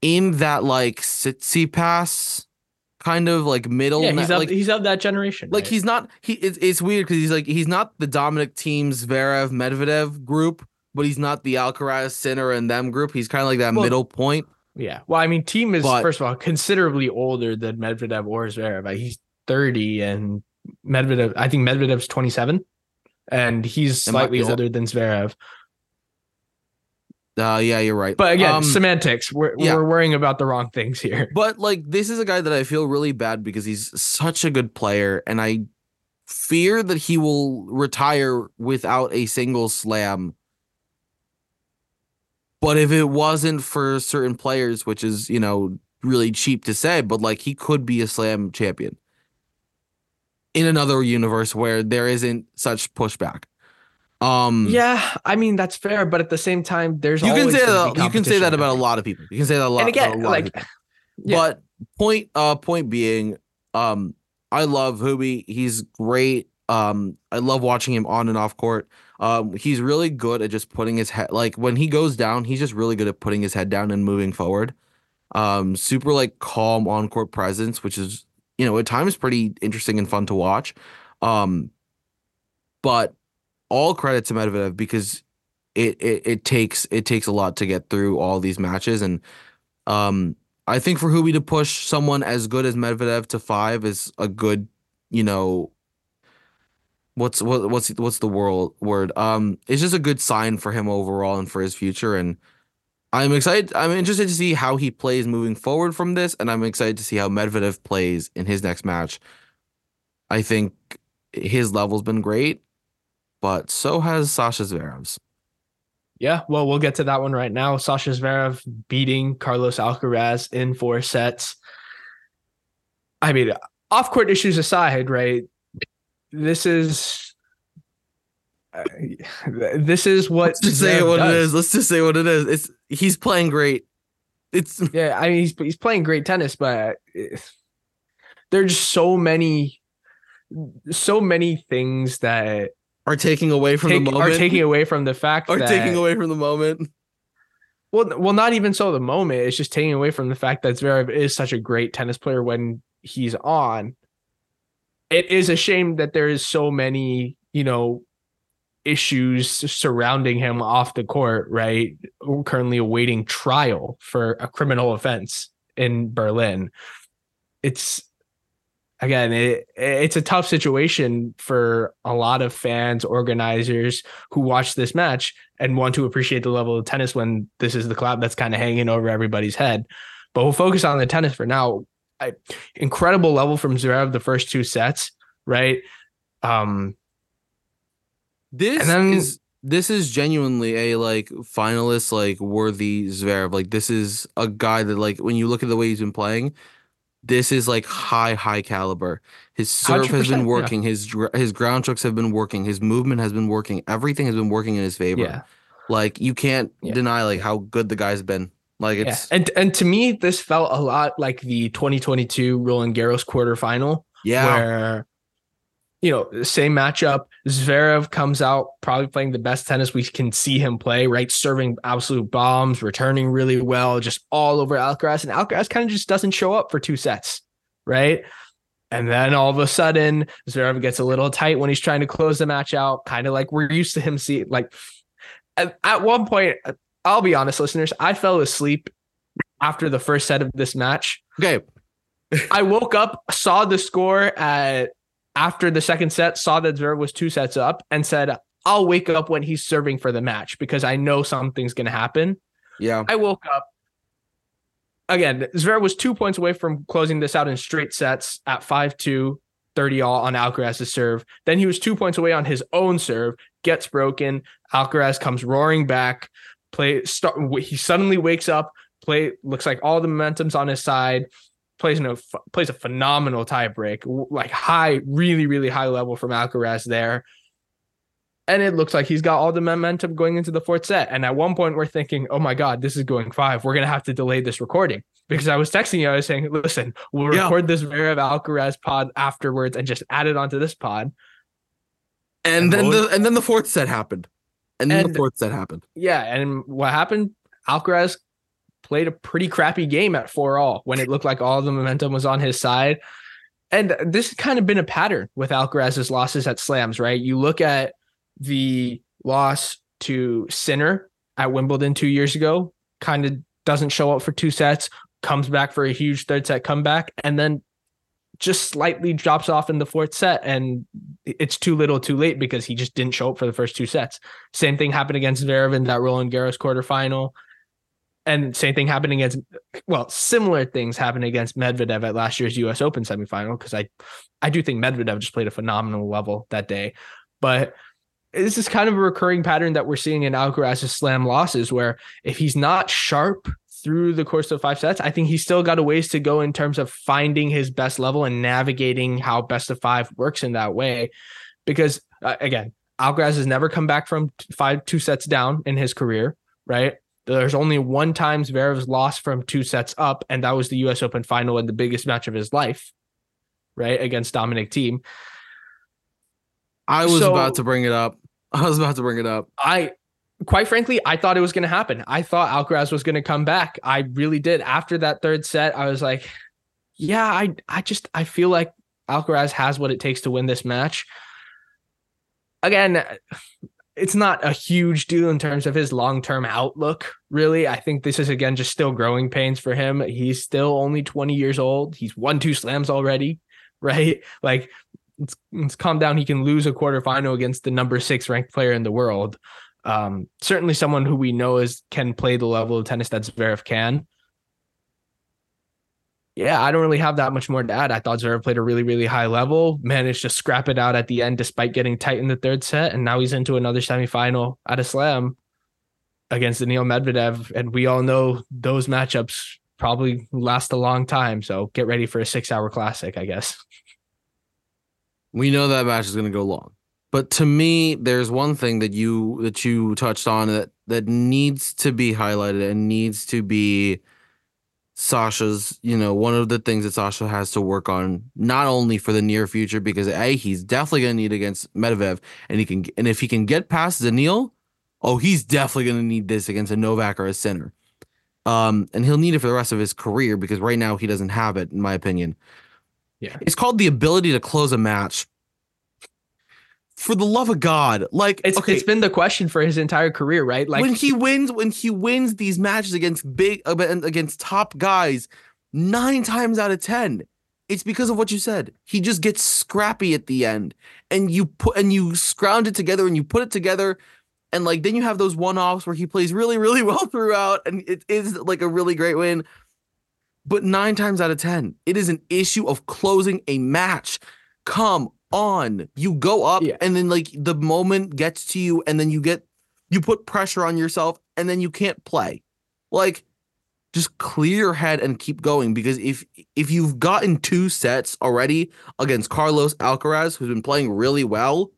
in that like Tsitsipas kind of like middle. Yeah, he's na- of, like, he's of that generation. like right? he's not he. It's, it's weird because he's like he's not the Dominic Thiem's Zverev Medvedev group, but he's not the Alcaraz Sinner and them group. He's kind of like that Well, middle point. yeah. Well, I mean, Thiem is But- first of all considerably older than Medvedev or Zverev. He's 30 and Medvedev, I think Medvedev's 27 and he's slightly that- older than Zverev. Uh, yeah, you're right. But again, Um, semantics. We're, yeah. we're worrying about the wrong things here. But like this is a guy that I feel really bad because he's such a good player and I fear that he will retire without a single slam. But if it wasn't for certain players, which is, you know, really cheap to say, but like he could be a slam champion in another universe where there isn't such pushback. Um Yeah, I mean that's fair, but at the same time, there's you can say that you can say that about a lot of people. You can say that a lot. And again, about a lot of like, people. yeah. But point uh point being, um, I love Hubi. He's great. Um, I love watching him on and off court. Um, he's really good at just putting his head like when he goes down, he's just really good at putting his head down and moving forward. Um, super like calm on court presence, which is you know at times pretty interesting and fun to watch. Um, but all credit to Medvedev because it, it it takes it takes a lot to get through all these matches and um I think for Hubi to push someone as good as Medvedev to five is a good, you know, what's what what's what's the world word? Um, it's just a good sign for him overall and for his future. And I'm excited. I'm interested to see how he plays moving forward from this, and I'm excited to see how Medvedev plays in his next match. I think his level's been great, but so has Sasha Zverev's. Yeah, well, we'll get to that one right now. Sasha Zverev beating Carlos Alcaraz in four sets. I mean, off court issues aside, right? This is uh, this is what Let's just say what it does. is. Let's just say what it is. It's he's playing great. It's Yeah, I mean, he's he's playing great tennis, but there's so many, so many things that are taking away from take, the moment. are taking away from the fact are that taking away from the moment. Well, well, not even so. The moment it's just taking away from the fact that Zverev is such a great tennis player when he's on. It is a shame that there is so many, you know, issues surrounding him off the court. Right, currently awaiting trial for a criminal offense in Berlin. It's again, it, it's a tough situation for a lot of fans, organizers who watch this match and want to appreciate the level of tennis when this is the cloud that's kind of hanging over everybody's head. But we'll focus on the tennis for now. I, incredible level from Zverev the first two sets, right? Um, This then- is this is genuinely a like finalist like worthy Zverev. Like this is a guy that like when you look at the way he's been playing, this is like high high caliber. His serve has 100%, been yeah. working. His his ground strokes have been working. His movement has been working. Everything has been working in his favor. yeah, Like you can't Yeah. deny like how good the guy's been. Like yeah, it's and and to me, this felt a lot like the 2022 Roland Garros quarterfinal. yeah. where you know same matchup. Zverev comes out probably playing the best tennis we can see him play right? Serving absolute bombs returning really well just all over Alcaraz. And Alcaraz kind of just doesn't show up for two sets right? And then all of a sudden Zverev gets a little tight when he's trying to close the match out kind of like we're used to him see like at, at one point I'll be honest listeners I fell asleep after the first set of this match. Okay. I woke up, saw the score at after the second set, saw that Zverev was two sets up, and said, "I'll wake up when he's serving for the match because I know something's going to happen." Yeah. I woke up again. Zverev was two points away from closing this out in straight sets at 5-2, 30 all on Alcaraz's serve. Then he was two points away on his own serve, gets broken. Alcaraz comes roaring back. Play start. He suddenly wakes up. Play looks like all the momentum's on his side plays no plays a phenomenal tiebreak, like high, really, really high level from Alcaraz there. And it looks like he's got all the momentum going into the fourth set. And at one point, we're thinking, oh my God, this is going five. We're going to have to delay this recording because I was texting you. I was saying, listen, we'll yeah. record this Zverev Alcaraz pod afterwards and just add it onto this pod. And, and then the and then the fourth set happened. And then and, the fourth set happened. Yeah. And what happened? Alcaraz played a pretty crappy game at four all when it looked like all the momentum was on his side. And this has kind of been a pattern with Alcaraz's losses at slams, right? You look at the loss to Sinner at Wimbledon two years ago, kind of doesn't show up for two sets, comes back for a huge third set comeback, and then just slightly drops off in the fourth set. And it's too little too late because he just didn't show up for the first two sets. Same thing happened against Zverev in that Roland Garros quarterfinal. And same thing happening against, well, similar things happened against Medvedev at last year's U.S. Open semifinal because I, I do think Medvedev just played a phenomenal level that day, but this is kind of a recurring pattern that we're seeing in Alcaraz's slam losses, where if he's not sharp through the course of five sets, I think he's still got a ways to go in terms of finding his best level and navigating how best of five works in that way. Because uh, again, Alcaraz has never come back from five two sets down in his career, right? There's only one time Zverev's lost from two sets up, and that was the U.S. Open final and the biggest match of his life, right, against Dominic Thiem. I was so, about to bring it up. I was about to bring it up. I, quite frankly, I thought it was going to happen. I thought Alcaraz was going to come back. I really did. After that third set, I was like, yeah, I, I just, I feel like Alcaraz has what it takes to win this match. Again, it's not a huge deal in terms of his long-term outlook, really. I think this is again just still growing pains for him. He's still only 20 years old. He's won two slams already, right? Like let's, let's calm down. He can lose a quarterfinal against the number six ranked player in the world. Um, certainly someone who we know is can play the level of tennis that Zverev can. Yeah, I don't really have that much more to add. I thought Zverev played a really, really high level, managed to scrap it out at the end despite getting tight in the third set, and now he's into another semifinal at a slam against Daniil Medvedev, and we all know those matchups probably last a long time. So get ready for a six-hour classic, I guess. We know that match is going to go long. But to me, there's one thing that you that you touched on that that needs to be highlighted and needs to be Sasha's, you know, one of the things that Sasha has to work on, not only for the near future, because a he's definitely going to need against Medvedev, and he can, and if he can get past Daniil, oh, he's definitely going to need this against a Novak or a Sinner. um, and he'll need it for the rest of his career because right now he doesn't have it, in my opinion. Yeah. It's called the ability to close a match. For the love of God, like it's okay, it's been the question for his entire career, right? Like when he wins, when he wins these matches against big uh, against top guys, nine times out of ten, it's because of what you said. He just gets scrappy at the end, and you put and you scrounge it together, and you put it together, and like then you have those one offs where he plays really, really well throughout, and it is like a really great win. But nine times out of 10, it is an issue of closing a match. Come on. You go up yeah. and then like the moment gets to you and then you get, you put pressure on yourself and then you can't play. Like, just clear your head and keep going because if if you've gotten two sets already against Carlos Alcaraz who's been playing really well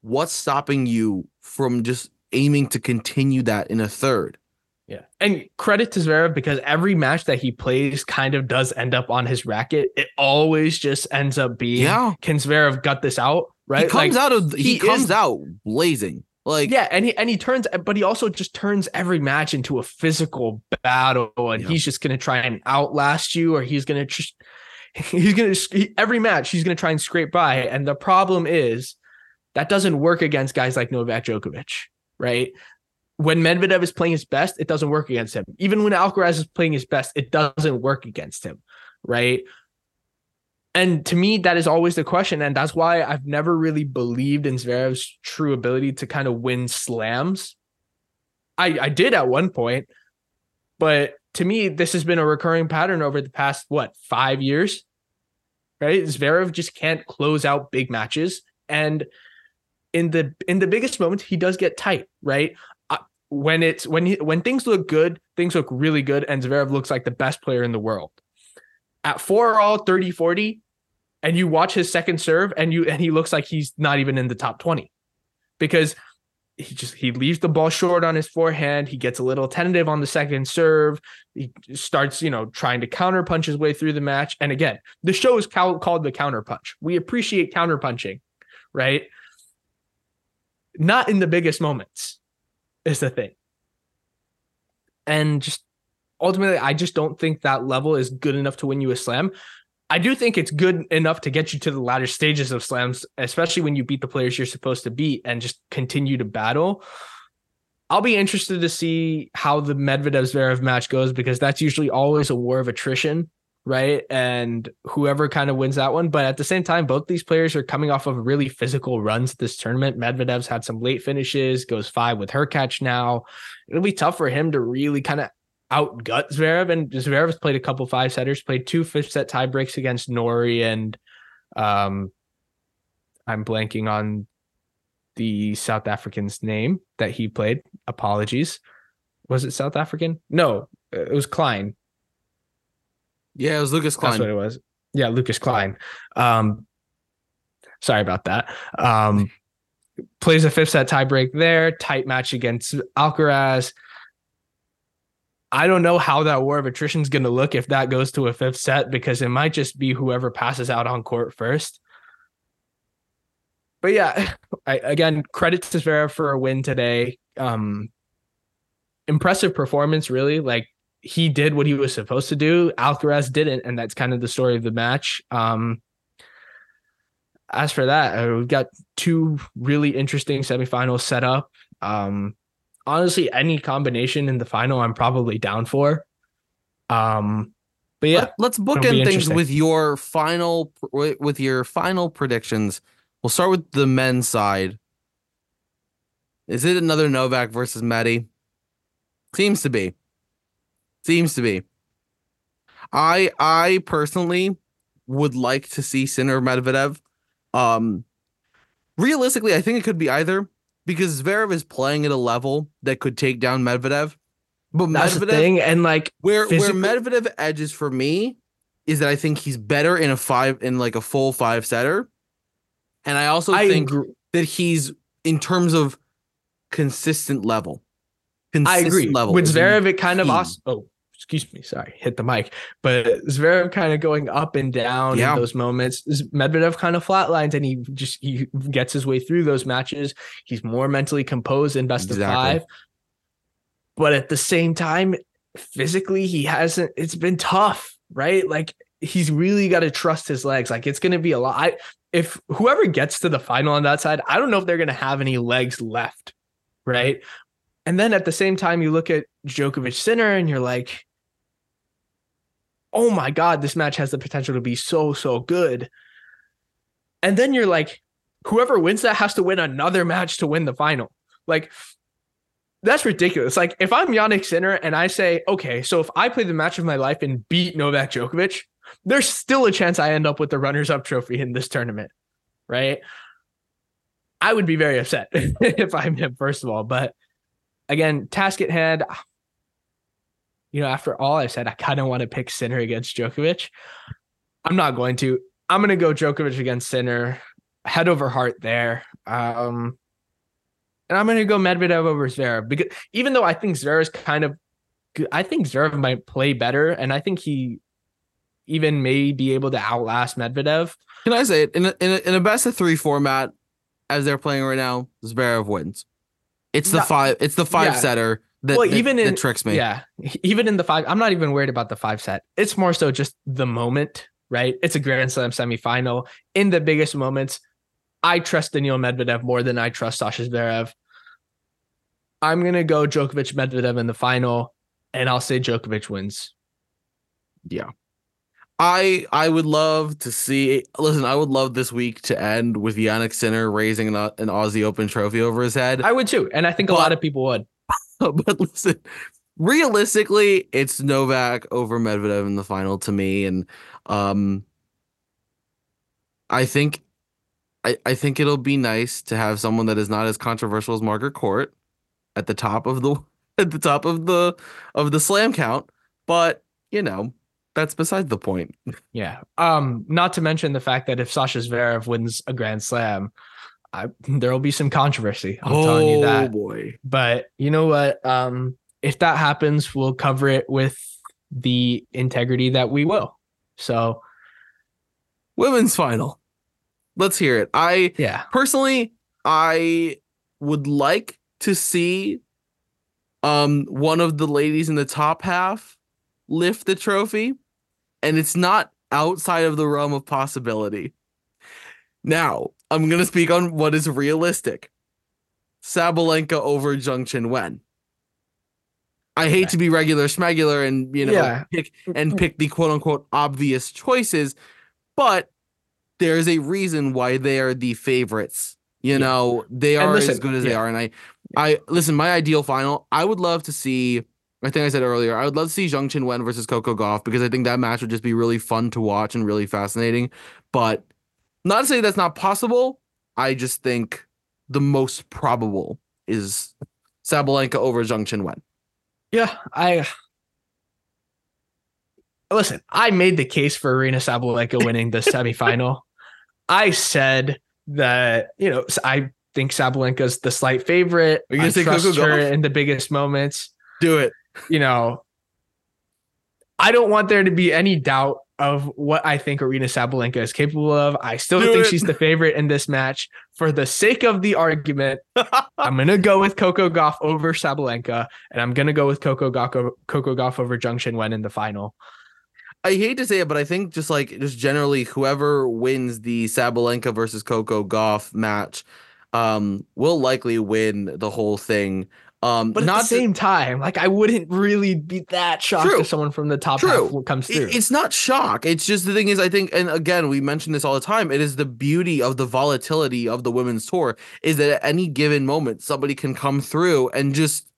what's stopping you from just aiming to continue that in a third yeah. And credit to Zverev because every match that he plays kind of does end up on his racket. It always just ends up being yeah. can Zverev gut this out? Right. He comes like, out of he, he comes is, out blazing. Like yeah, and he and he turns, but he also just turns every match into a physical battle, and yeah. he's just gonna try and outlast you, or he's gonna just he's gonna he, every match he's gonna try and scrape by. And the problem is that doesn't work against guys like Novak Djokovic, right? When Medvedev is playing his best, it doesn't work against him. Even when Alcaraz is playing his best, it doesn't work against him, right? And to me, that is always the question, and that's why I've never really believed in Zverev's true ability to kind of win slams. I I did at one point, but to me, this has been a recurring pattern over the past what five years, right? Zverev just can't close out big matches, and in the in the biggest moments, he does get tight, right? When it's when he, when things look good, things look really good, and Zverev looks like the best player in the world. At four all 30 40, and you watch his second serve, and you and he looks like he's not even in the top 20 because he just he leaves the ball short on his forehand. He gets a little tentative on the second serve. He starts, you know, trying to counter punch his way through the match. And again, the show is cal- called the counter punch. We appreciate counter punching, right? Not in the biggest moments is the thing. And just ultimately, I just don't think that level is good enough to win you a slam. I do think it's good enough to get you to the latter stages of slams, especially when you beat the players you're supposed to beat and just continue to battle. I'll be interested to see how the Medvedev Zverev match goes because that's usually always a war of attrition right? And whoever kind of wins that one. But at the same time, both these players are coming off of really physical runs this tournament. Medvedev's had some late finishes, goes five with Hurkacz now. It'll be tough for him to really kind of outgut Zverev. And Zverev's played a couple five setters, played two fifth set tie breaks against Norrie and um I'm blanking on the South African's name that he played. Apologies. Was it South African? No, it was Klein. Yeah, it was Lukas Klein. That's what it was. Yeah, Lukas Klein. Um, sorry about that. Um, plays a fifth set tiebreak there. Tight match against Alcaraz. I don't know how that war of attrition is going to look if that goes to a fifth set because it might just be whoever passes out on court first. But yeah, I, again, credit to Zverev for a win today. Um, impressive performance, really. Like he did what he was supposed to do. Alcaraz didn't, and that's kind of the story of the match. Um, as for that, uh, we've got two really interesting semifinals set up. Um, honestly, any combination in the final, I'm probably down for. Um, but yeah, Let, us bookend things with your final with your final predictions. We'll start with the men's side. Is it another Novak versus Medi? Seems to be. Seems to be. I I personally would like to see Sinner Medvedev. Um realistically, I think it could be either because Zverev is playing at a level that could take down Medvedev. But That's Medvedev, thing, and like where physically- where Medvedev edges for me is that I think he's better in a five in like a full five setter, and I also I think agree. that he's in terms of consistent level. Consistent I agree. Level With Zverev, it kind of also. Oh, excuse me, sorry, hit the mic. But Zverev kind of going up and down yeah. in those moments. Medvedev kind of flatlines and he just he gets his way through those matches. He's more mentally composed in best exactly. of five. But at the same time, physically, he hasn't, it's been tough, right? Like he's really got to trust his legs. Like it's going to be a lot. I, if whoever gets to the final on that side, I don't know if they're going to have any legs left, right? And then at the same time, you look at Djokovic Sinner and you're like, oh my God, this match has the potential to be so, so good. And then you're like, whoever wins that has to win another match to win the final. Like, that's ridiculous. Like, if I'm Jannik Sinner and I say, okay, so if I play the match of my life and beat Novak Djokovic, there's still a chance I end up with the runners up trophy in this tournament, right? I would be very upset if I'm him, first of all. But again, task at hand, you know, after all I said, I kind of want to pick Sinner against Djokovic. I'm not going to. I'm going to go Djokovic against Sinner, head over heart there. Um, and I'm going to go Medvedev over Zverev because even though I think Zverev is kind of, I think Zverev might play better, and I think he even may be able to outlast Medvedev. Can I say it in a, in a, in a best of three format as they're playing right now? Zverev wins. It's the five. It's the five yeah. setter that, well, that, even in, tricks me. Yeah. Even in the five, I'm not even worried about the five set. It's more so just the moment, right? It's a Grand Slam semifinal. In the biggest moments, I trust Daniil Medvedev more than I trust Sasha Zverev. I'm gonna go Djokovic Medvedev in the final, and I'll say Djokovic wins. Yeah. I I would love to see. Listen, I would love this week to end with Jannik Sinner raising an, an Aussie Open trophy over his head. I would too, and I think but, a lot of people would. but listen, realistically, it's Novak over Medvedev in the final to me, and um, I think, I I think it'll be nice to have someone that is not as controversial as Margaret Court. at the top of the at the top of the of the slam count, but you know, that's besides the point. Yeah. Um, not to mention the fact that if Sasha Zverev wins a Grand Slam, I, there will be some controversy. I'm oh, telling you that. boy. But you know what? Um, if that happens, we'll cover it with the integrity that we will. So, women's final. Let's hear it. I yeah. Personally, I would like to see um one of the ladies in the top half lift the trophy and it's not outside of the realm of possibility. Now, I'm going to speak on what is realistic. Sabalenka over Zheng Wen. I hate to be regular smegular and you know yeah. pick and pick the quote unquote obvious choices, but there's a reason why they are the favorites. You yeah. know, they are listen, as good as yeah. they are. And I I listen, my ideal final, I would love to see I think I said earlier, I would love to see Zheng Wen versus Coco Gauff because I think that match would just be really fun to watch and really fascinating. But not to say that's not possible. I just think the most probable is Sabalenka over Zheng Qinwen. Yeah, I listen. I made the case for Aryna Sabalenka winning the semifinal. I said that you know I think Sabalenka's the slight favorite. Are you gonna I say trust Coco her in the biggest moments. Do it. You know, I don't want there to be any doubt of what I think Aryna Sabalenka is capable of. I still Do think it. she's the favorite in this match. For the sake of the argument, I'm gonna go with Coco Gauff over Sabalenka, and I'm gonna go with Coco Gauff, Coco Gauff over Zheng when in the final. I hate to say it, but I think just like just generally, whoever wins the Sabalenka versus Coco Gauff match, um, will likely win the whole thing. Um, but not at the same time, like I wouldn't really be that shocked true, if someone from the top true. comes through. It's not shock. It's just the thing is, I think, and again, we mention this all the time. It is the beauty of the volatility of the women's tour is that at any given moment, somebody can come through and just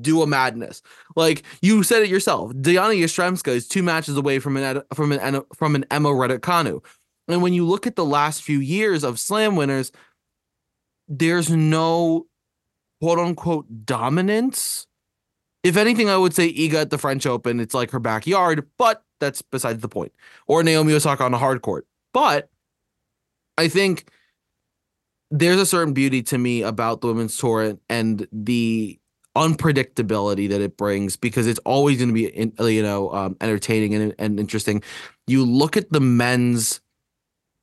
do a madness. Like you said it yourself, Diana Yastremska is two matches away from an from an from an Emma Raducanu. And when you look at the last few years of Slam winners, there's no quote unquote dominance. If anything, I would say Iga at the French Open, it's like her backyard, but that's besides the point. Or Naomi Osaka on a hard court. But I think there's a certain beauty to me about the women's tour and the unpredictability that it brings because it's always going to be you know um, entertaining and, and interesting. You look at the men's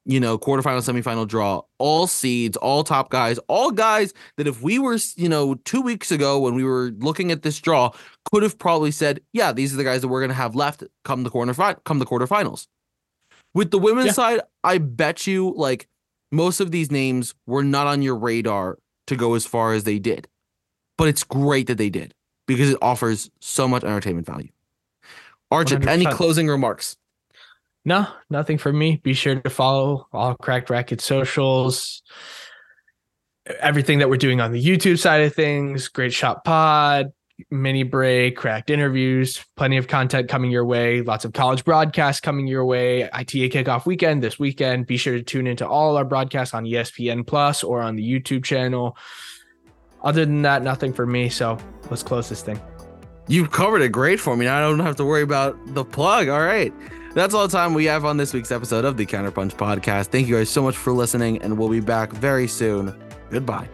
you know, quarterfinal, semifinal draw, all seeds, all top guys, all guys that if we were, you know, two weeks ago when we were looking at this draw, could have probably said, yeah, these are the guys that we're going to have left come the corner fi- come the quarterfinals. With the women's yeah. side, I bet you like most of these names were not on your radar to go as far as they did. But it's great that they did because it offers so much entertainment value. Archie, any closing remarks? No, nothing from me. Be sure to follow all Cracked Racquets socials, everything that we're doing on the YouTube side of things. Great Shot Pod, mini break, cracked interviews, plenty of content coming your way, lots of college broadcasts coming your way. ITA kickoff weekend this weekend. Be sure to tune into all our broadcasts on ESPN Plus or on the YouTube channel. Other than that, nothing for me. So let's close this thing. You've covered it great for me. Now I don't have to worry about the plug. All right. That's all the time we have on this week's episode of the Counterpunch Podcast. Thank you guys so much for listening, and we'll be back very soon. Goodbye.